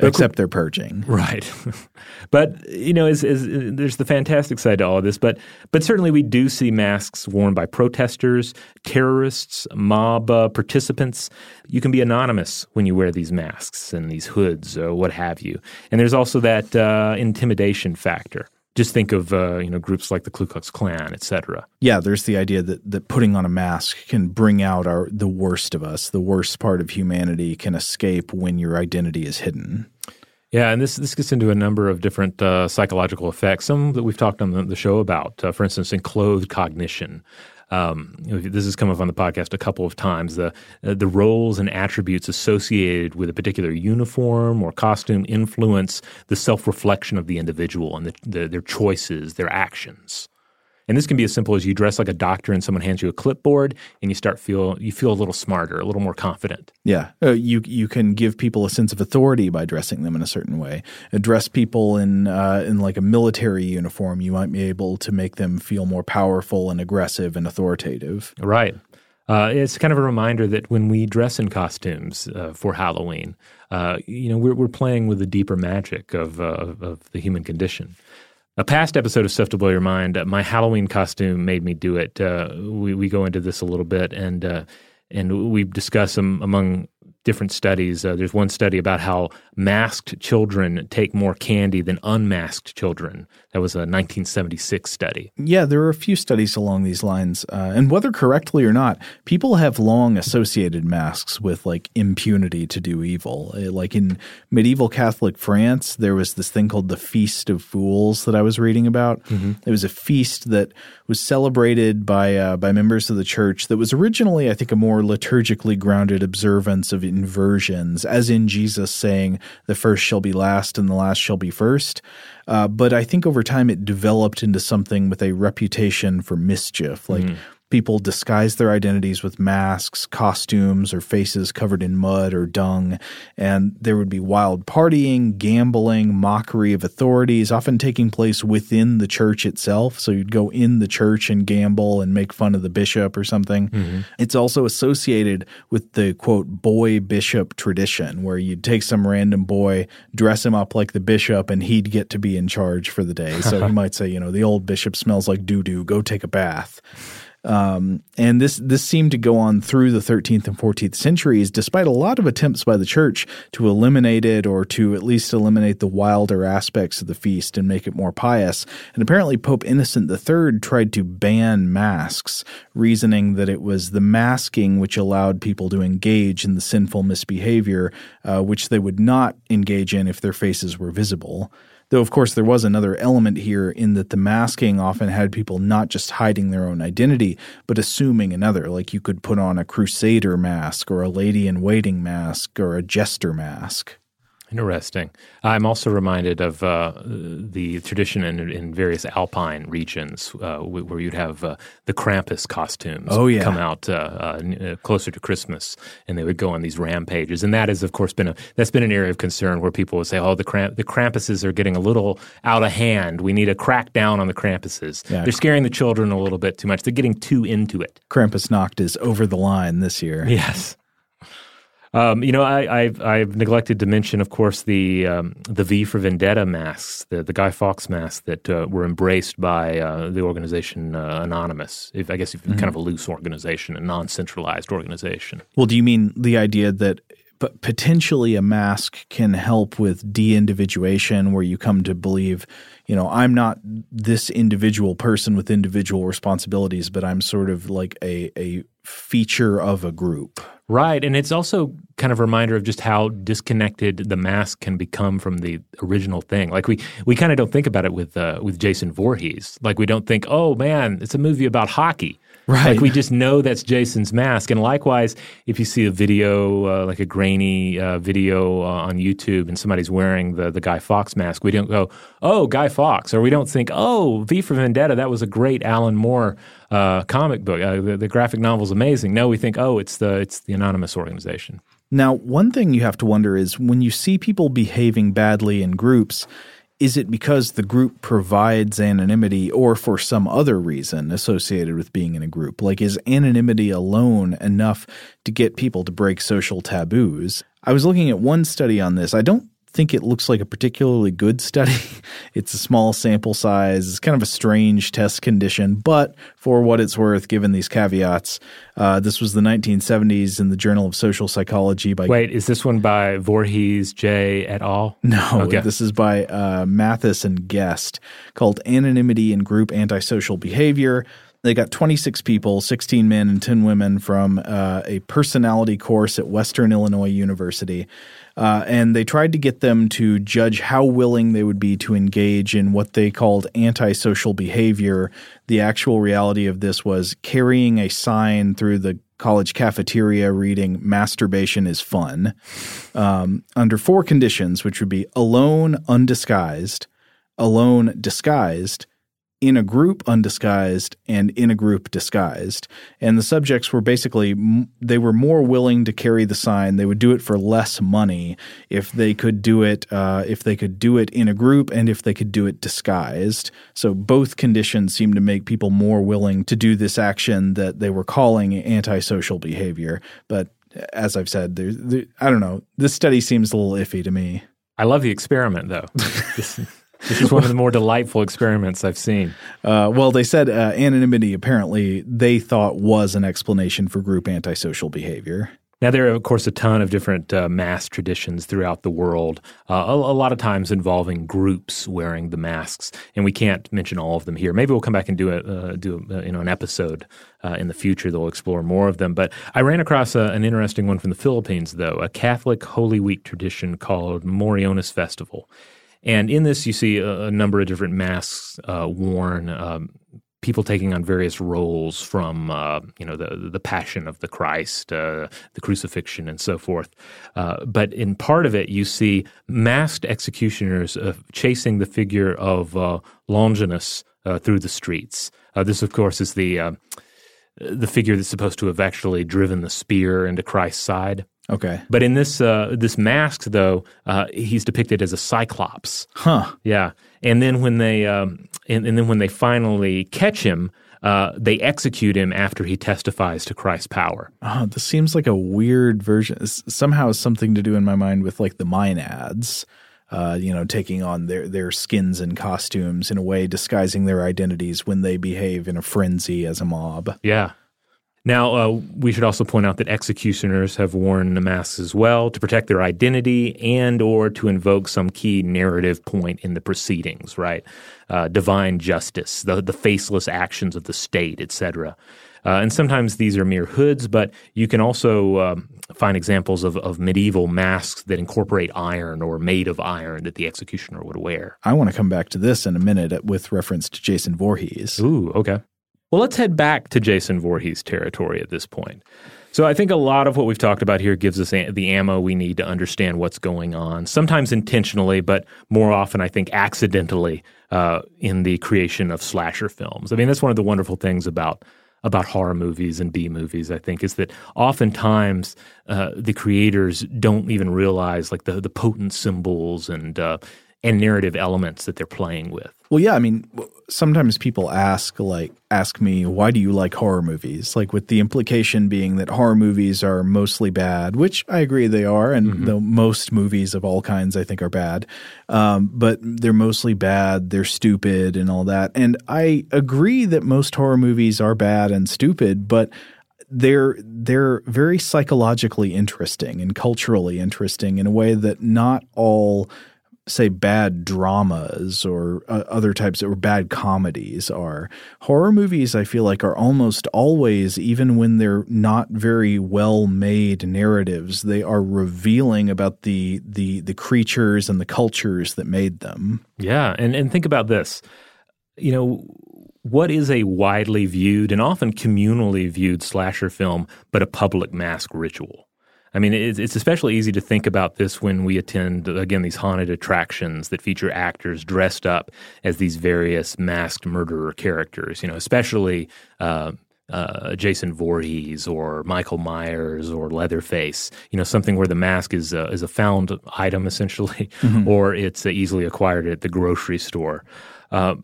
Except they're purging, right? but you know, is, is, there's the fantastic side to all of this. But but certainly we do see masks worn by protesters, terrorists, mob uh, participants. You can be anonymous when you wear these masks and these hoods or what have you. And there's also that uh, intimidation factor just think of uh, you know groups like the Ku Klux Klan, et cetera. Yeah, there's the idea that that putting on a mask can bring out our the worst of us, the worst part of humanity can escape when your identity is hidden. Yeah, and this this gets into a number of different uh, psychological effects. Some that we've talked on the, the show about, uh, for instance, enclothed cognition, um, this has come up on the podcast a couple of times. The uh, the roles and attributes associated with a particular uniform or costume influence the self reflection of the individual and the, the, their choices, their actions. And this can be as simple as you dress like a doctor and someone hands you a clipboard and you start feel you feel a little smarter, a little more confident. Yeah, uh, you you can give people a sense of authority by dressing them in a certain way. Address people in uh, in like a military uniform, you might be able to make them feel more powerful and aggressive and authoritative. Right. Uh, it's kind of a reminder that when we dress in costumes uh, for Halloween, uh, you know, we're, we're playing with the deeper magic of, uh, of the human condition. A past episode of Stuff to Blow Your Mind, uh, my Halloween costume made me do it. Uh, we, we go into this a little bit, and uh, and we discuss um, among different studies. Uh, there's one study about how masked children take more candy than unmasked children. That was a 1976 study. Yeah, there are a few studies along these lines. Uh, and whether correctly or not, people have long associated masks with like impunity to do evil. Uh, like in medieval Catholic France, there was this thing called the Feast of Fools that I was reading about. Mm-hmm. It was a feast that was celebrated by uh, by members of the church that was originally, I think, a more liturgically grounded observance of inversions, as in Jesus saying, "The first shall be last, and the last shall be first. Uh, but I think over time it developed into something with a reputation for mischief. Like mm people disguise their identities with masks, costumes, or faces covered in mud or dung. And there would be wild partying, gambling, mockery of authorities, often taking place within the church itself. So you'd go in the church and gamble and make fun of the bishop or something. Mm-hmm. It's also associated with the quote, boy bishop tradition, where you'd take some random boy, dress him up like the bishop, and he'd get to be in charge for the day. So he might say, you know, the old bishop smells like doo doo, go take a bath. Um, and this this seemed to go on through the 13th and 14th centuries, despite a lot of attempts by the church to eliminate it or to at least eliminate the wilder aspects of the feast and make it more pious. And apparently, Pope Innocent III tried to ban masks, reasoning that it was the masking which allowed people to engage in the sinful misbehavior, uh, which they would not engage in if their faces were visible. Though, of course, there was another element here in that the masking often had people not just hiding their own identity, but assuming another. Like you could put on a crusader mask or a lady in waiting mask or a jester mask. Interesting. I'm also reminded of uh, the tradition in, in, various alpine regions uh, where you'd have uh, the Krampus costumes oh, yeah. come out uh, uh, closer to Christmas, and they would go on these rampages. And that has, of course, been a that's been an area of concern where people would say, "Oh, the Kramp- the Krampuses are getting a little out of hand. We need to crack down on the Krampuses. Yeah. They're scaring the children a little bit too much. They're getting too into it." Krampusnacht is over the line this year. Yes. Um, you know, I, have I've neglected to mention, of course, the um, the V for Vendetta masks, the, the Guy Fawkes masks that uh, were embraced by uh, the organization uh, Anonymous. If I guess if mm-hmm. kind of a loose organization, a non centralized organization. Well, do you mean the idea that but potentially a mask can help with de-individuation where you come to believe you know i'm not this individual person with individual responsibilities but i'm sort of like a, a feature of a group Right. And it's also kind of a reminder of just how disconnected the mask can become from the original thing. Like we, we kind of don't think about it with uh, with Jason Voorhees. Like we don't think, oh man, it's a movie about hockey. Right. Like we just know that's Jason's mask. And likewise, if you see a video, uh, like a grainy uh, video uh, on YouTube, and somebody's wearing the the Guy Fawkes mask, we don't go, "Oh, Guy Fawkes," or we don't think, "Oh, V for Vendetta, that was a great Alan Moore uh, comic book. Uh, the, the graphic novel is amazing." No, we think, "Oh, it's the it's the anonymous organization." Now, one thing you have to wonder is when you see people behaving badly in groups is it because the group provides anonymity or for some other reason associated with being in a group? Like, is anonymity alone enough to get people to break social taboos? I was looking at one study on this. I don't think it looks like a particularly good study. it's a small sample size. It's kind of a strange test condition, but for what it's worth, given these caveats, uh, this was the 1970s in the Journal of Social Psychology by. Wait, is this one by Voorhees J et al? No, okay. this is by uh, Mathis and Guest called Anonymity in Group Antisocial Behavior. They got 26 people, 16 men and 10 women from uh, a personality course at Western Illinois University. Uh, and they tried to get them to judge how willing they would be to engage in what they called antisocial behavior. The actual reality of this was carrying a sign through the college cafeteria reading masturbation is fun um, under four conditions, which would be alone, undisguised, alone, disguised, in a group undisguised and in a group disguised. And the subjects were basically, they were more willing to carry the sign. They would do it for less money if they could do it, uh, if they could do it in a group and if they could do it disguised. So both conditions seem to make people more willing to do this action that they were calling antisocial behavior. But as I've said, there, there, I don't know. This study seems a little iffy to me. I love the experiment, though. This is one of the more delightful experiments I've seen. Uh, well, they said uh, anonymity apparently they thought was an explanation for group antisocial behavior. Now, there are, of course, a ton of different uh, mask traditions throughout the world, uh, a, a, lot of times involving groups wearing the masks, and we can't mention all of them here. Maybe we'll come back and do a, uh, do a, you know an episode uh, in the future that will explore more of them. But I ran across a, an interesting one from the Philippines, though, a Catholic Holy Week tradition called Moriones Festival. And in this, you see a, a number of different masks uh, worn. Um, people taking on various roles from uh, you know the the passion of the Christ, uh, the crucifixion, and so forth. Uh, but in part of it, you see masked executioners uh, chasing the figure of uh, Longinus uh, through the streets. this, of course, is the the figure that's supposed to have actually driven the spear into Christ's side. Okay. But in this uh, this mask, though, uh, he's depicted as a cyclops. Huh. Yeah. And then when they um, and, and, then when they finally catch him, uh, they execute him after he testifies to Christ's power. Oh, this seems like a weird version. It's somehow something to do in my mind with like the Maenads. Uh, you know, taking on their their skins and costumes in a way, disguising their identities when they behave in a frenzy as a mob. Yeah, now, uh, we should also point out that executioners have worn the masks as well to protect their identity and or to invoke some key narrative point in the proceedings, right? Uh, divine justice, the, the faceless actions of the state, etc. Uh, and sometimes these are mere hoods, but you can also um, find examples of, of medieval masks that incorporate iron or made of iron that the executioner would wear. I want to come back to this in a minute with reference to Jason Voorhees. Ooh, okay. Well, let's head back to Jason Voorhees territory at this point. So I think a lot of what we've talked about here gives us the ammo we need to understand what's going on, sometimes intentionally, but more often, I think, accidentally uh, in the creation of slasher films. I mean, that's one of the wonderful things about about horror movies and B movies, I think, is that oftentimes uh, the creators don't even realize like the the potent symbols and uh, and narrative elements that they're playing with. Well, yeah, I mean, sometimes people ask like ask me, "Why do you like horror movies?" Like with the implication being that horror movies are mostly bad, which I agree they are, and mm-hmm. the most movies of all kinds I think are bad. Um, but they're mostly bad, they're stupid and all that. And I agree that most horror movies are bad and stupid, but they're they're very psychologically interesting and culturally interesting in a way that not all say bad dramas or uh, other types or bad comedies are. Horror movies i feel like are almost always even when they're not very well made narratives they are revealing about the the the creatures and the cultures that made them. Yeah and and think about this. You know what is a widely viewed and often communally viewed slasher film but a public mask ritual I mean, it's, especially easy to think about this when we attend, again, these haunted attractions that feature actors dressed up as these various masked murderer characters, you know, especially uh, uh, Jason Voorhees or Michael Myers or Leatherface, you know, something where the mask is, uh, is a found item essentially, mm-hmm. or it's easily acquired at the grocery store. Uh,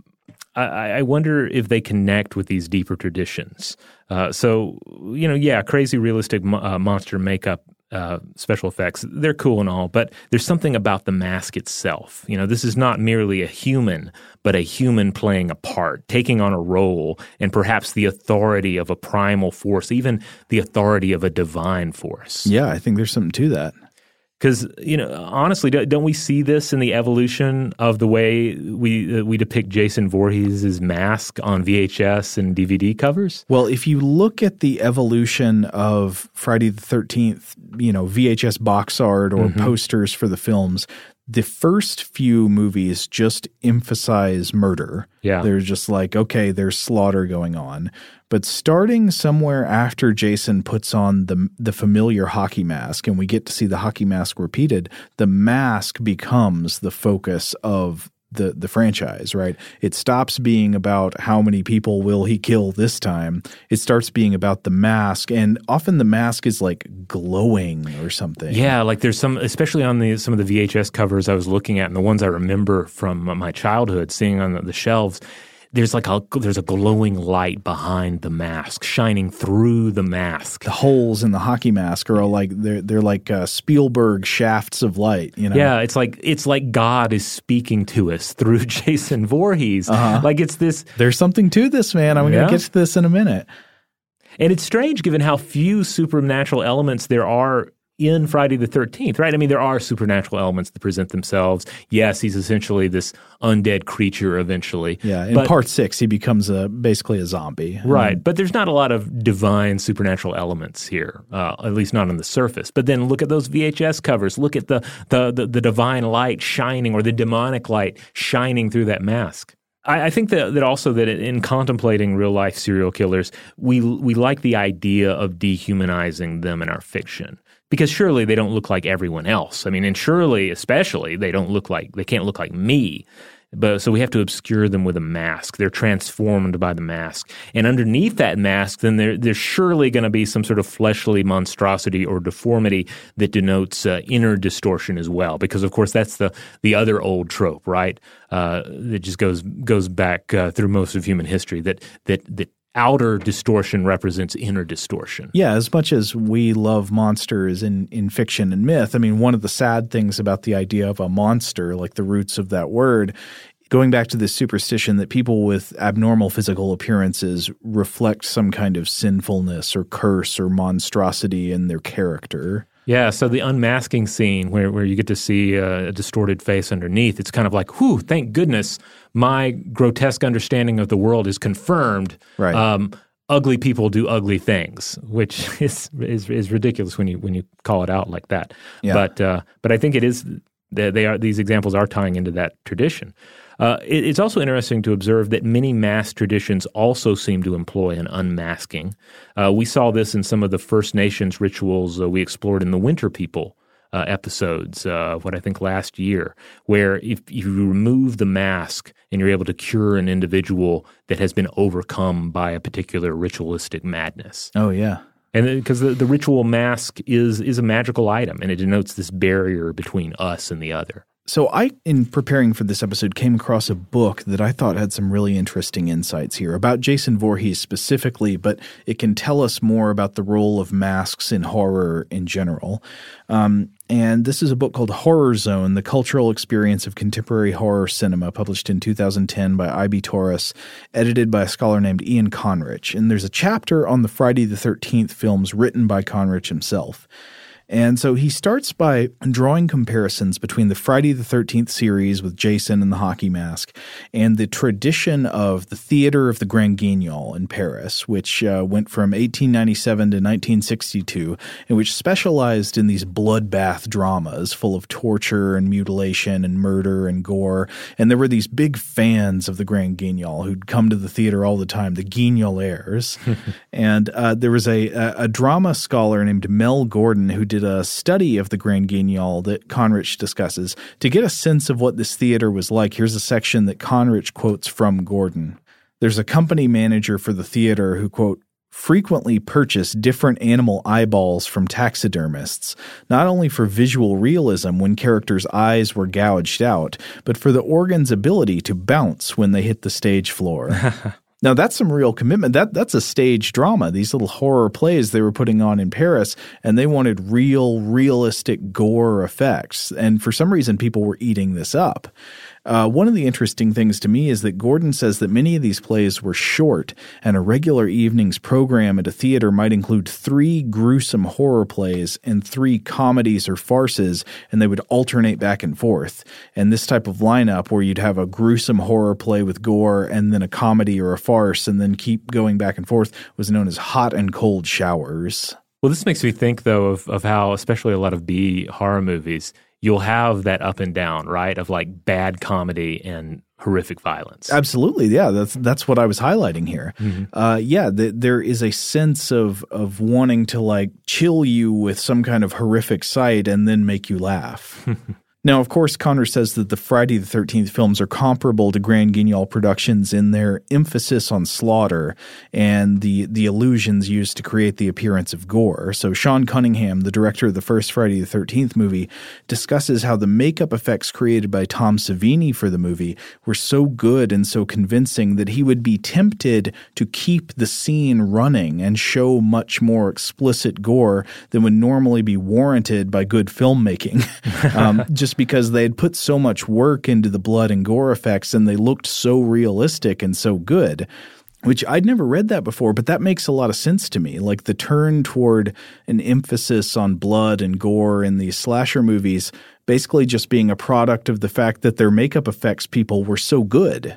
I, I, wonder if they connect with these deeper traditions. Uh, so, you know, yeah, crazy realistic mo- uh, monster makeup uh, special effects, they're cool and all, but there's something about the mask itself. You know, this is not merely a human, but a human playing a part, taking on a role, and perhaps the authority of a primal force, even the authority of a divine force. Yeah, I think there's something to that. Because you know, honestly, don't we see this in the evolution of the way we uh, we depict Jason Voorhees' mask on VHS and DVD covers? Well, if you look at the evolution of Friday the Thirteenth, you know, VHS box art or mm-hmm. posters for the films, the first few movies just emphasize murder. Yeah. They're just like, okay, there's slaughter going on. But starting somewhere after Jason puts on the the familiar hockey mask and we get to see the hockey mask repeated, the mask becomes the focus of the the franchise, right? It stops being about how many people will he kill this time. It starts being about the mask, and often the mask is like glowing or something. Yeah, like there's some, especially on the some of the VHS covers I was looking at, and the ones I remember from my childhood, seeing on the, the shelves there's like a there's a glowing light behind the mask shining through the mask. The holes in the hockey mask are like they're they're like uh, spielberg shafts of light you know? Yeah it's like it's like god is speaking to us through jason Voorhees. Uh-huh. like it's this there's something to this man. I'm yeah. gonna get to this in a minute. And it's strange given how few supernatural elements there are in Friday the 13th, right? I mean, there are supernatural elements that present themselves. Yes, he's essentially this undead creature eventually. Yeah, in but, part six, he becomes a basically a zombie. Right, but there's not a lot of divine supernatural elements here, uh, at least not on the surface. But then look at those VHS covers. Look at the, the, the, the divine light shining or the demonic light shining through that mask. I, think that, that also that in contemplating real life serial killers, we we like the idea of dehumanizing them in our fiction because surely they don't look like everyone else. I mean, and surely, especially, they don't look like they can't look like me. But so we have to obscure them with a mask. They're transformed by the mask, and underneath that mask, then there, there's surely going to be some sort of fleshly monstrosity or deformity that denotes uh, inner distortion as well. Because of course, that's the the other old trope, right? Uh, that just goes goes back uh, through most of human history. That that that outer distortion represents inner distortion. Yeah, as much as we love monsters in, in fiction and myth, I mean, one of the sad things about the idea of a monster, like the roots of that word, going back to this superstition that people with abnormal physical appearances reflect some kind of sinfulness or curse or monstrosity in their character. Yeah, so the unmasking scene where, where you get to see a, a distorted face underneath, it's kind of like, whew, thank goodness my grotesque understanding of the world is confirmed. Right. Um, ugly people do ugly things, which is, is is ridiculous when you when you call it out like that. Yeah. But uh, but I think it is they are these examples are tying into that tradition. Uh, it, it's also interesting to observe that many mass traditions also seem to employ an unmasking. Uh, we saw this in some of the First Nations rituals uh, we explored in the Winter People uh, episodes, uh, what I think last year, where if, if, you remove the mask and you're able to cure an individual that has been overcome by a particular ritualistic madness. Oh, yeah. And because the, the ritual mask is is a magical item and it denotes this barrier between us and the other. So, I, in preparing for this episode, came across a book that I thought had some really interesting insights here about Jason Voorhees specifically, but it can tell us more about the role of masks in horror in general. Um, and this is a book called Horror Zone The Cultural Experience of Contemporary Horror Cinema, published in 2010 by I.B. Tauris, edited by a scholar named Ian Conrich. And there's a chapter on the Friday the 13th films written by Conrich himself. And so he starts by drawing comparisons between the Friday the 13th series with Jason and the hockey mask and the tradition of the Theater of the Grand Guignol in Paris, which uh, went from 1897 to 1962 and which specialized in these bloodbath dramas full of torture and mutilation and murder and gore. And there were these big fans of the Grand Guignol who'd come to the theater all the time, the Guignolaires. and uh, there was a, a, a drama scholar named Mel Gordon who did did a study of the Grand Guignol that Conrich discusses. To get a sense of what this theater was like, here's a section that Conrich quotes from Gordon. There's a company manager for the theater who, quote, frequently purchased different animal eyeballs from taxidermists, not only for visual realism when characters' eyes were gouged out, but for the organ's ability to bounce when they hit the stage floor. Now that's some real commitment. That that's a stage drama. These little horror plays they were putting on in Paris, and they wanted real, realistic gore effects. And for some reason, people were eating this up. Uh, one of the interesting things to me is that Gordon says that many of these plays were short, and a regular evening's program at a theater might include three gruesome horror plays and three comedies or farces, and they would alternate back and forth. And this type of lineup, where you'd have a gruesome horror play with gore and then a comedy or a farce, and then keep going back and forth, was known as hot and cold showers. Well, this makes me think, though, of, of how, especially a lot of B horror movies, you'll have that up and down, right? Of like bad comedy and horrific violence. Absolutely, yeah. That's that's what I was highlighting here. Mm-hmm. Uh, yeah, the, there is a sense of of wanting to like chill you with some kind of horrific sight and then make you laugh. Now, of course, Conrich says that the Friday the 13th films are comparable to Grand Guignol productions in their emphasis on slaughter and the, the illusions used to create the appearance of gore. So, Sean Cunningham, the director of the first Friday the 13th movie, discusses how the makeup effects created by Tom Savini for the movie were so good and so convincing that he would be tempted to keep the scene running and show much more explicit gore than would normally be warranted by good filmmaking. um, just just because they had put so much work into the blood and gore effects and they looked so realistic and so good. which I'd never read that before, but that makes a lot of sense to me. Like the turn toward an emphasis on blood and gore in these slasher movies, basically just being a product of the fact that their makeup effects people were so good.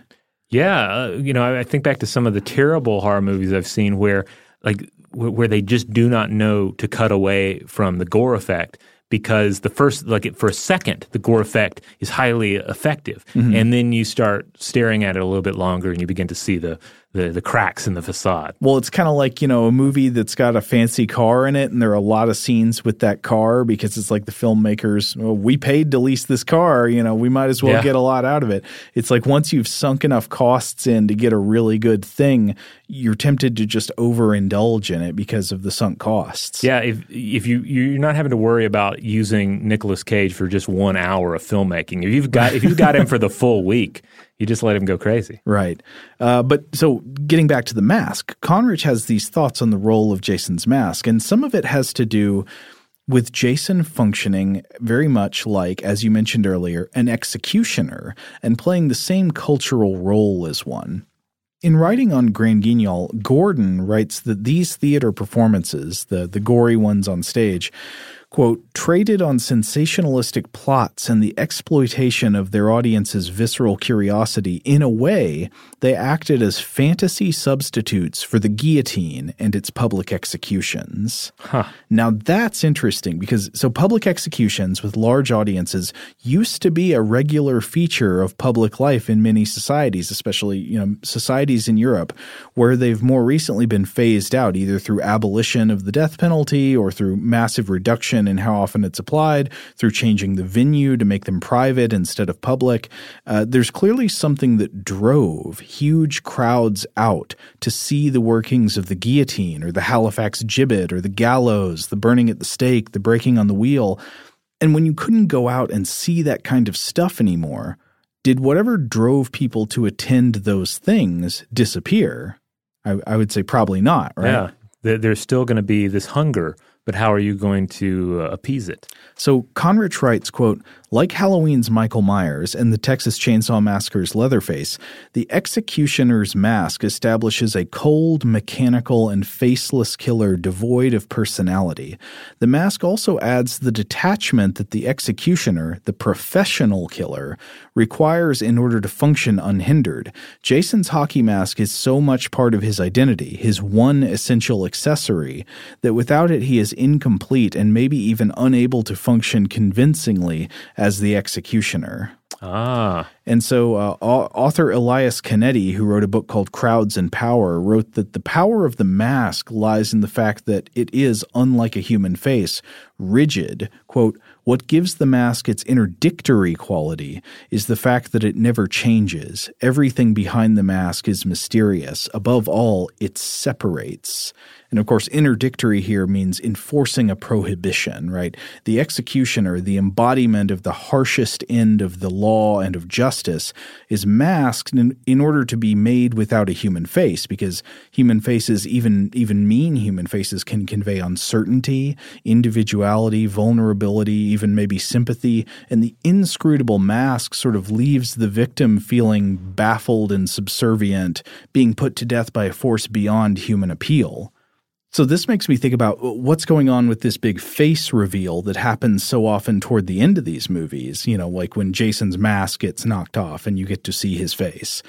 Yeah, uh, you know, I, I think back to some of the terrible horror movies I've seen where, like, where, where they just do not know to cut away from the gore effect because the first like for a second the gore effect is highly effective mm-hmm. and then you start staring at it a little bit longer and you begin to see the the, the cracks in the facade. Well, it's kind of like, you know, a movie that's got a fancy car in it, and there are a lot of scenes with that car because it's like the filmmakers, well, we paid to lease this car, you know, we might as well yeah. get a lot out of it. It's like once you've sunk enough costs in to get a really good thing, you're tempted to just overindulge in it because of the sunk costs. Yeah, if if you you're not having to worry about using Nicolas Cage for just one hour of filmmaking. If you've got if you've got him for the full week, you just let him go crazy. Right. Uh, but so getting back to the mask, Conrich has these thoughts on the role of Jason's mask, and some of it has to do with Jason functioning very much like, as you mentioned earlier, an executioner and playing the same cultural role as one. In writing on Grand Guignol, Gordon writes that these theater performances, the, the gory ones on stage, quote, traded on sensationalistic plots and the exploitation of their audience's visceral curiosity. In a way, they acted as fantasy substitutes for the guillotine and its public executions. Huh. Now that's interesting because so public executions with large audiences used to be a regular feature of public life in many societies, especially, you know, societies in Europe where they've more recently been phased out either through abolition of the death penalty or through massive reduction in how often it's applied, through changing the venue to make them private instead of public. Uh, there's clearly something that drove huge crowds out to see the workings of the guillotine or the Halifax gibbet or the gallows, the burning at the stake, the breaking on the wheel. And when you couldn't go out and see that kind of stuff anymore, did whatever drove people to attend those things disappear? I, I would say probably not, right? Yeah. There's still going to be this hunger but how are you going to uh, appease it? So Conrich writes, quote, like Halloween's Michael Myers and the Texas Chainsaw Massacre's Leatherface, the executioner's mask establishes a cold, mechanical, and faceless killer devoid of personality. The mask also adds the detachment that the executioner, the professional killer, requires in order to function unhindered. Jason's hockey mask is so much part of his identity, his one essential accessory, that without it he is incomplete and maybe even unable to function convincingly as the executioner. Ah. And so, uh, author Elias Canetti, who wrote a book called Crowds and Power, wrote that the power of the mask lies in the fact that it is, unlike a human face, rigid. Quote, what gives the mask its interdictory quality is the fact that it never changes. Everything behind the mask is mysterious. Above all, it separates. And of course, interdictory here means enforcing a prohibition, right? The executioner, the embodiment of the harshest end of the law and of justice, is masked in, in order to be made without a human face, because human faces, even, even mean human faces, can convey uncertainty, individuality, vulnerability, even maybe sympathy. And the inscrutable mask sort of leaves the victim feeling baffled and subservient, being put to death by a force beyond human appeal. So this makes me think about what's going on with this big face reveal that happens so often toward the end of these movies, you know, like when Jason's mask gets knocked off and you get to see his face.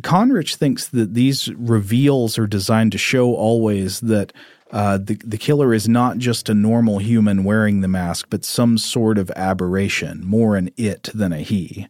Conrich thinks that these reveals are designed to show always that uh, the the killer is not just a normal human wearing the mask, but some sort of aberration, more an it than a he.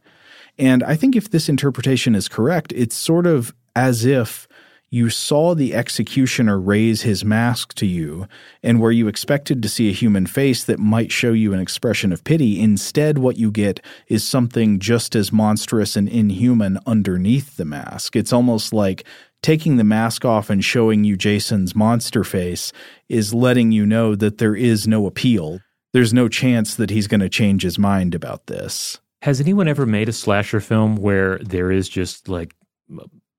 And I think if this interpretation is correct, it's sort of as if you saw the executioner raise his mask to you, and where you expected to see a human face that might show you an expression of pity, instead, what you get is something just as monstrous and inhuman underneath the mask. It's almost like taking the mask off and showing you Jason's monster face is letting you know that there is no appeal. There's no chance that he's going to change his mind about this. Has anyone ever made a slasher film where there is just like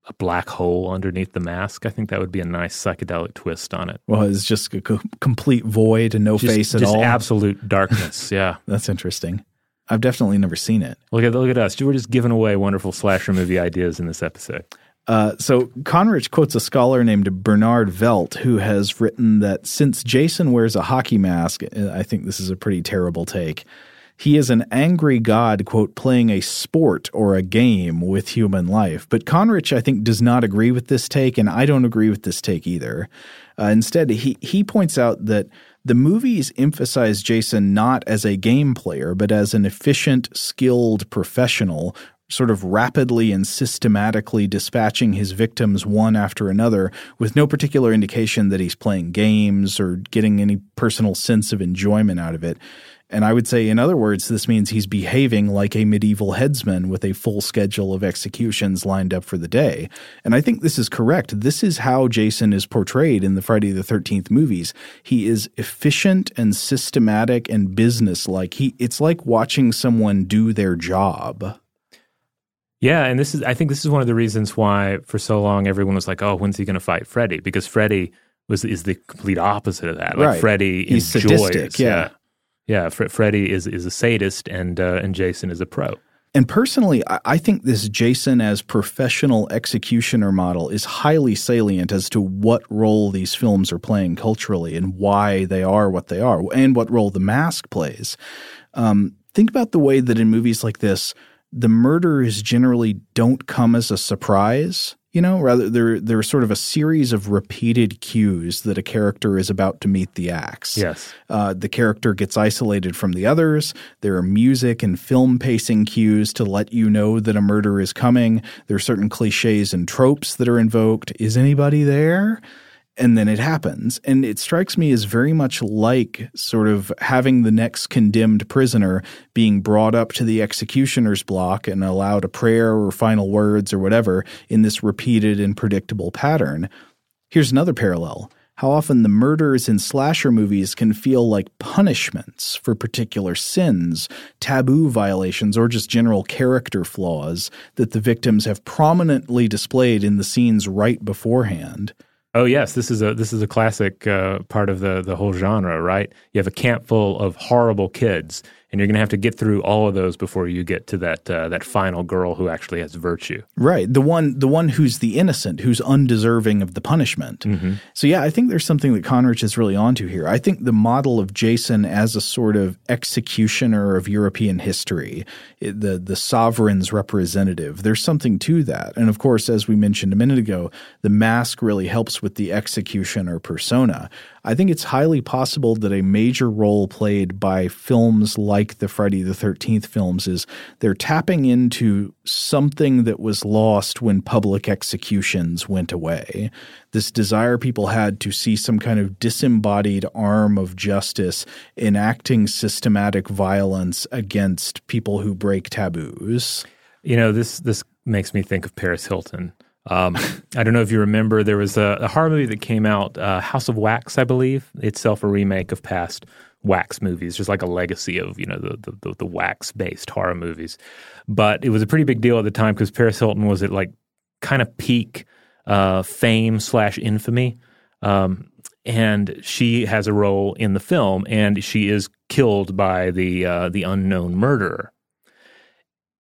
a black hole underneath the mask. I think that would be a nice psychedelic twist on it. Well, it's just a co- complete void and no just, face at just all. absolute darkness. Yeah, that's interesting. I've definitely never seen it. Look at look at us. We're just giving away wonderful slasher movie ideas in this episode. Uh, so Conrich quotes a scholar named Bernard Velt who has written that since Jason wears a hockey mask, I think this is a pretty terrible take. He is an angry god, quote, playing a sport or a game with human life. But Conrich, I think, does not agree with this take, and I don't agree with this take either. Uh, instead, he, he points out that the movies emphasize Jason not as a game player, but as an efficient, skilled professional sort of rapidly and systematically dispatching his victims one after another with no particular indication that he's playing games or getting any personal sense of enjoyment out of it. And I would say, in other words, this means he's behaving like a medieval headsman with a full schedule of executions lined up for the day. And I think this is correct. This is how Jason is portrayed in the Friday the 13th movies. He is efficient and systematic and businesslike. He, it's like watching someone do their job. Yeah, and this is I think this is one of the reasons why for so long everyone was like, "Oh, when's he going to fight Freddy?" Because Freddy was is the complete opposite of that. Like right. Freddy He's enjoys, sadistic, yeah. yeah, yeah. Fre- Freddy is is a sadist, and uh, and Jason is a pro. And personally, I think this Jason as professional executioner model is highly salient as to what role these films are playing culturally and why they are what they are, and what role the mask plays. Um, think about the way that in movies like this, the murders generally don't come as a surprise. You know, rather they're they're sort of a series of repeated cues that a character is about to meet the axe. Yes, uh, the character gets isolated from the others. There are music and film pacing cues to let you know that a murder is coming. There are certain cliches and tropes that are invoked. Is anybody there? And then it happens. And it strikes me as very much like sort of having the next condemned prisoner being brought up to the executioner's block and allowed a prayer or final words or whatever in this repeated and predictable pattern. Here's another parallel. How often the murders in slasher movies can feel like punishments for particular sins, taboo violations, or just general character flaws that the victims have prominently displayed in the scenes right beforehand. Oh yes, this is a this is a classic uh, part of the the whole genre, right? You have a camp full of horrible kids, and you're going to have to get through all of those before you get to that uh, that final girl who actually has virtue. Right, the one the one who's the innocent, who's undeserving of the punishment. Mm-hmm. So yeah, I think there's something that Conrich is really onto here. I think the model of Jason as a sort of executioner of European history, the the sovereign's representative, there's something to that. And of course, as we mentioned a minute ago, the mask really helps with the executioner persona. I think it's highly possible that a major role played by films like the Friday the 13th films is they're tapping into something that was lost when public executions went away. This desire people had to see some kind of disembodied arm of justice enacting systematic violence against people who break taboos. You know, this this makes me think of Paris Hilton. Um, I don't know if you remember, there was a, a horror movie that came out, uh, House of Wax, I believe. Itself a remake of past wax movies, just like a legacy of you know the the, the, wax based horror movies. But it was a pretty big deal at the time because Paris Hilton was at like kind of peak uh, fame slash infamy. Um, and she has a role in the film, and she is killed by the uh, the unknown murderer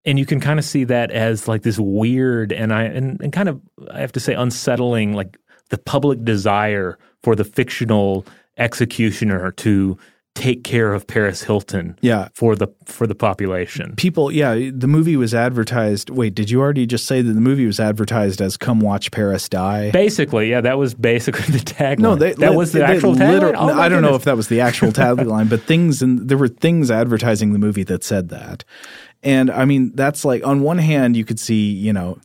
and you can kind of see that as like this weird and I and, and kind of I have to say unsettling like the public desire for the fictional executioner to take care of Paris Hilton yeah. for the for the population. People, yeah, the movie was advertised. Wait, did you already just say that the movie was advertised as "Come watch Paris die"? Basically, yeah, that was basically the tagline. No, they, that was the actual tagline. Oh, I don't know if that was the actual tagline, but things and there were things advertising the movie that said that. And I mean, that's like on one hand, you could see, you know,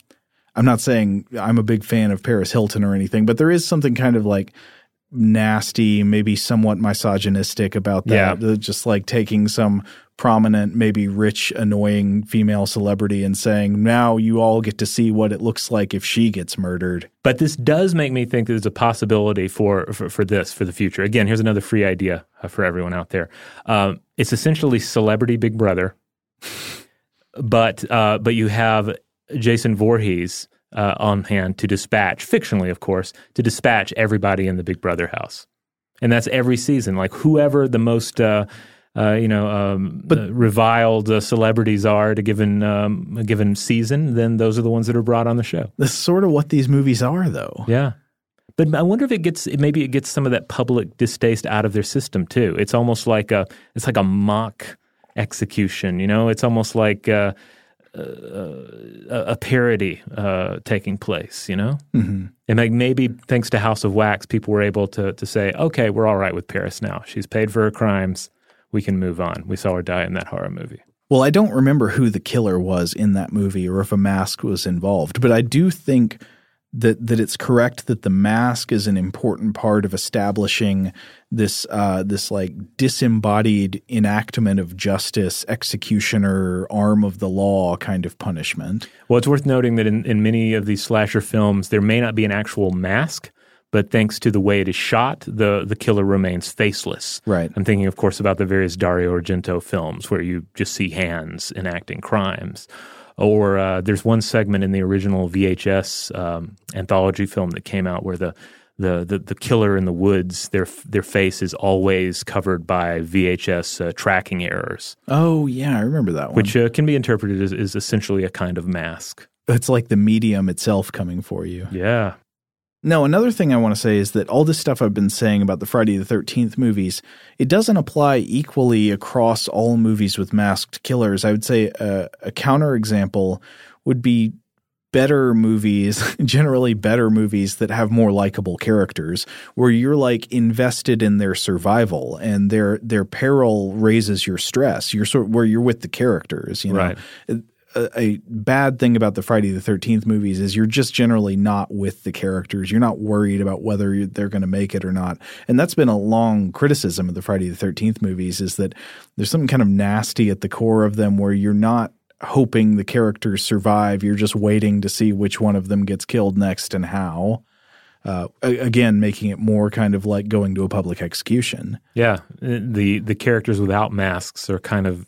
I'm not saying I'm a big fan of Paris Hilton or anything, but there is something kind of like nasty, maybe somewhat misogynistic about that. Yeah. Just like taking some prominent, maybe rich, annoying female celebrity and saying, now you all get to see what it looks like if she gets murdered. But this does make me think there's a possibility for, for, for this for the future. Again, here's another free idea uh, for everyone out there. Um, it's essentially Celebrity Big Brother but uh, but you have Jason Voorhees uh, on hand to dispatch, fictionally, of course, to dispatch everybody in the Big Brother house, and that's every season. Like whoever the most uh, uh, you know, um, but, uh, reviled uh, celebrities are at a given um, a given season, then those are the ones that are brought on the show. That's sort of what these movies are, though. Yeah. But I wonder if it gets maybe it gets some of that public distaste out of their system too. It's almost like a it's like a mock execution. You know, it's almost like uh, uh, a parody uh, taking place. You know, mm-hmm. and like maybe thanks to House of Wax, people were able to to say, okay, we're all right with Paris now. She's paid for her crimes. We can move on. We saw her die in that horror movie. Well, I don't remember who the killer was in that movie or if a mask was involved, but I do think that that it's correct that the mask is an important part of establishing this uh, this like disembodied enactment of justice, executioner, arm of the law kind of punishment. Well, it's worth noting that in, in many of these slasher films, there may not be an actual mask, but thanks to the way it is shot, the the killer remains faceless. Right. I'm thinking, of course, about the various Dario Argento films where you just see hands enacting crimes. Or uh, there's one segment in the original VHS um, anthology film that came out where the, the the the killer in the woods their their face is always covered by VHS uh, tracking errors. Oh yeah, I remember that one. Which uh, can be interpreted as, as essentially a kind of mask. It's like the medium itself coming for you. Yeah. No, another thing I want to say is that all this stuff I've been saying about the Friday the 13th movies, it doesn't apply equally across all movies with masked killers. I would say a, a counterexample would be better movies, generally better movies that have more likable characters, where you're like invested in their survival and their their peril raises your stress. You're sort of where you're with the characters, you know. Right a, a, bad thing about the Friday the 13th movies is you're just generally not with the characters. You're not worried about whether they're going to make it or not. And that's been a long criticism of the Friday the 13th movies is that there's something kind of nasty at the core of them where you're not hoping the characters survive. You're just waiting to see which one of them gets killed next and how. Uh, again, making it more kind of like going to a public execution. Yeah, the the characters without masks are kind of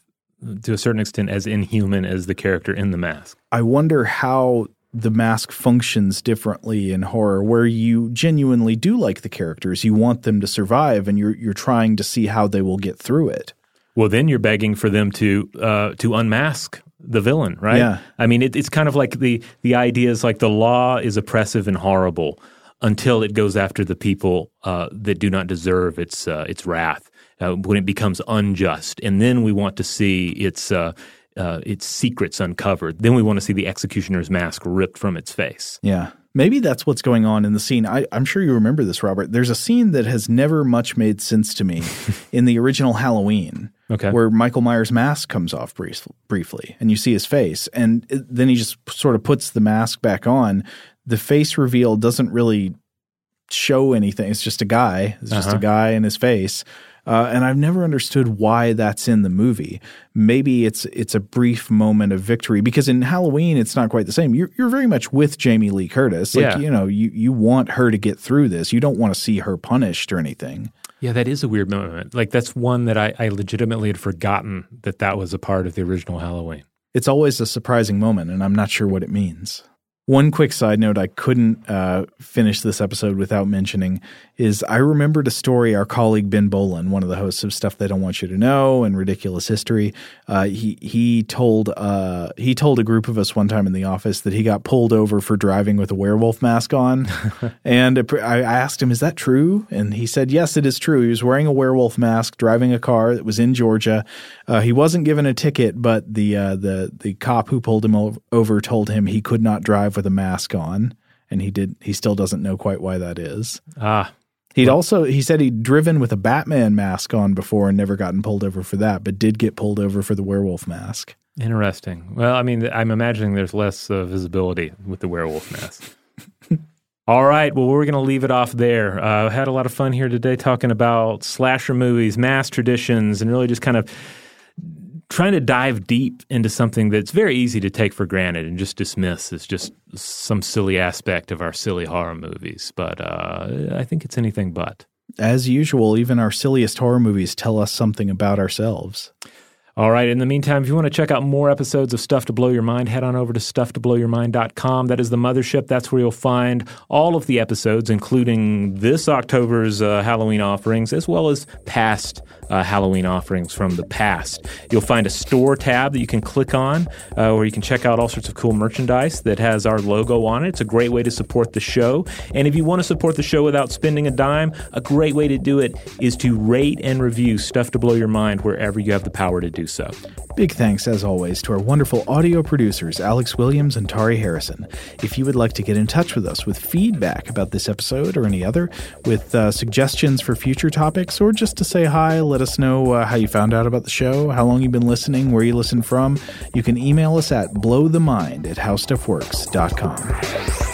to a certain extent as inhuman as the character in the mask. I wonder how the mask functions differently in horror where you genuinely do like the characters you want them to survive and you're you're trying to see how they will get through it. Well then you're begging for them to uh, to unmask the villain right? Yeah. I mean it, it's kind of like the the idea is like the law is oppressive and horrible until it goes after the people uh, that do not deserve its uh, its wrath uh, when it becomes unjust, and then we want to see its uh, uh, its secrets uncovered. Then we want to see the executioner's mask ripped from its face. Yeah. Maybe that's what's going on in the scene. I, am sure you remember this, Robert. There's a scene that has never much made sense to me in the original Halloween, okay. where Michael Myers' mask comes off brief, briefly, and you see his face, and it, then he just sort of puts the mask back on. The face reveal doesn't really show anything. It's just a guy. It's just uh-huh. a guy in his face. Uh, and I've never understood why that's in the movie. Maybe it's it's a brief moment of victory because in Halloween it's not quite the same. You're you're very much with Jamie Lee Curtis. Like yeah. you know, you you want her to get through this. You don't want to see her punished or anything. Yeah, that is a weird moment. Like that's one that I, I legitimately had forgotten that that was a part of the original Halloween. It's always a surprising moment, and I'm not sure what it means. One quick side note I couldn't uh, finish this episode without mentioning is I remembered a story our colleague Ben Bowlin, one of the hosts of Stuff They Don't Want You to Know and Ridiculous History, uh, he he told uh, he told a group of us one time in the office that he got pulled over for driving with a werewolf mask on, and I asked him, "Is that true?" And he said, "Yes, it is true. He was wearing a werewolf mask, driving a car that was in Georgia. Uh, he wasn't given a ticket, but the uh, the the cop who pulled him over told him he could not drive." with a mask on, and he did. He still doesn't know quite why that is. Ah, He'd also he said he'd driven with a Batman mask on before and never gotten pulled over for that, but did get pulled over for the werewolf mask. Interesting. Well, I mean, I'm imagining there's less uh, visibility with the werewolf mask. All right. Well, we're going to leave it off there. Uh, had a lot of fun here today talking about slasher movies, mass traditions, and really just kind of trying to dive deep into something that's very easy to take for granted and just dismiss as just some silly aspect of our silly horror movies. But uh, I think it's anything but. As usual, even our silliest horror movies tell us something about ourselves. All right. In the meantime, if you want to check out more episodes of Stuff to Blow Your Mind, head on over to stufftoblowyourmind.com. That is the mothership. That's where you'll find all of the episodes, including this October's uh, Halloween offerings, as well as past uh, Halloween offerings from the past. You'll find a store tab that you can click on uh, where you can check out all sorts of cool merchandise that has our logo on it. It's a great way to support the show. And if you want to support the show without spending a dime, a great way to do it is to rate and review Stuff to Blow Your Mind wherever you have the power to do so. Big thanks, as always, to our wonderful audio producers, Alex Williams and Tari Harrison. If you would like to get in touch with us with feedback about this episode or any other, with uh, suggestions for future topics, or just to say hi, let us know uh, how you found out about the show, how long you've been listening, where you listen from, you can email us at blowthemind at howstuffworks.com.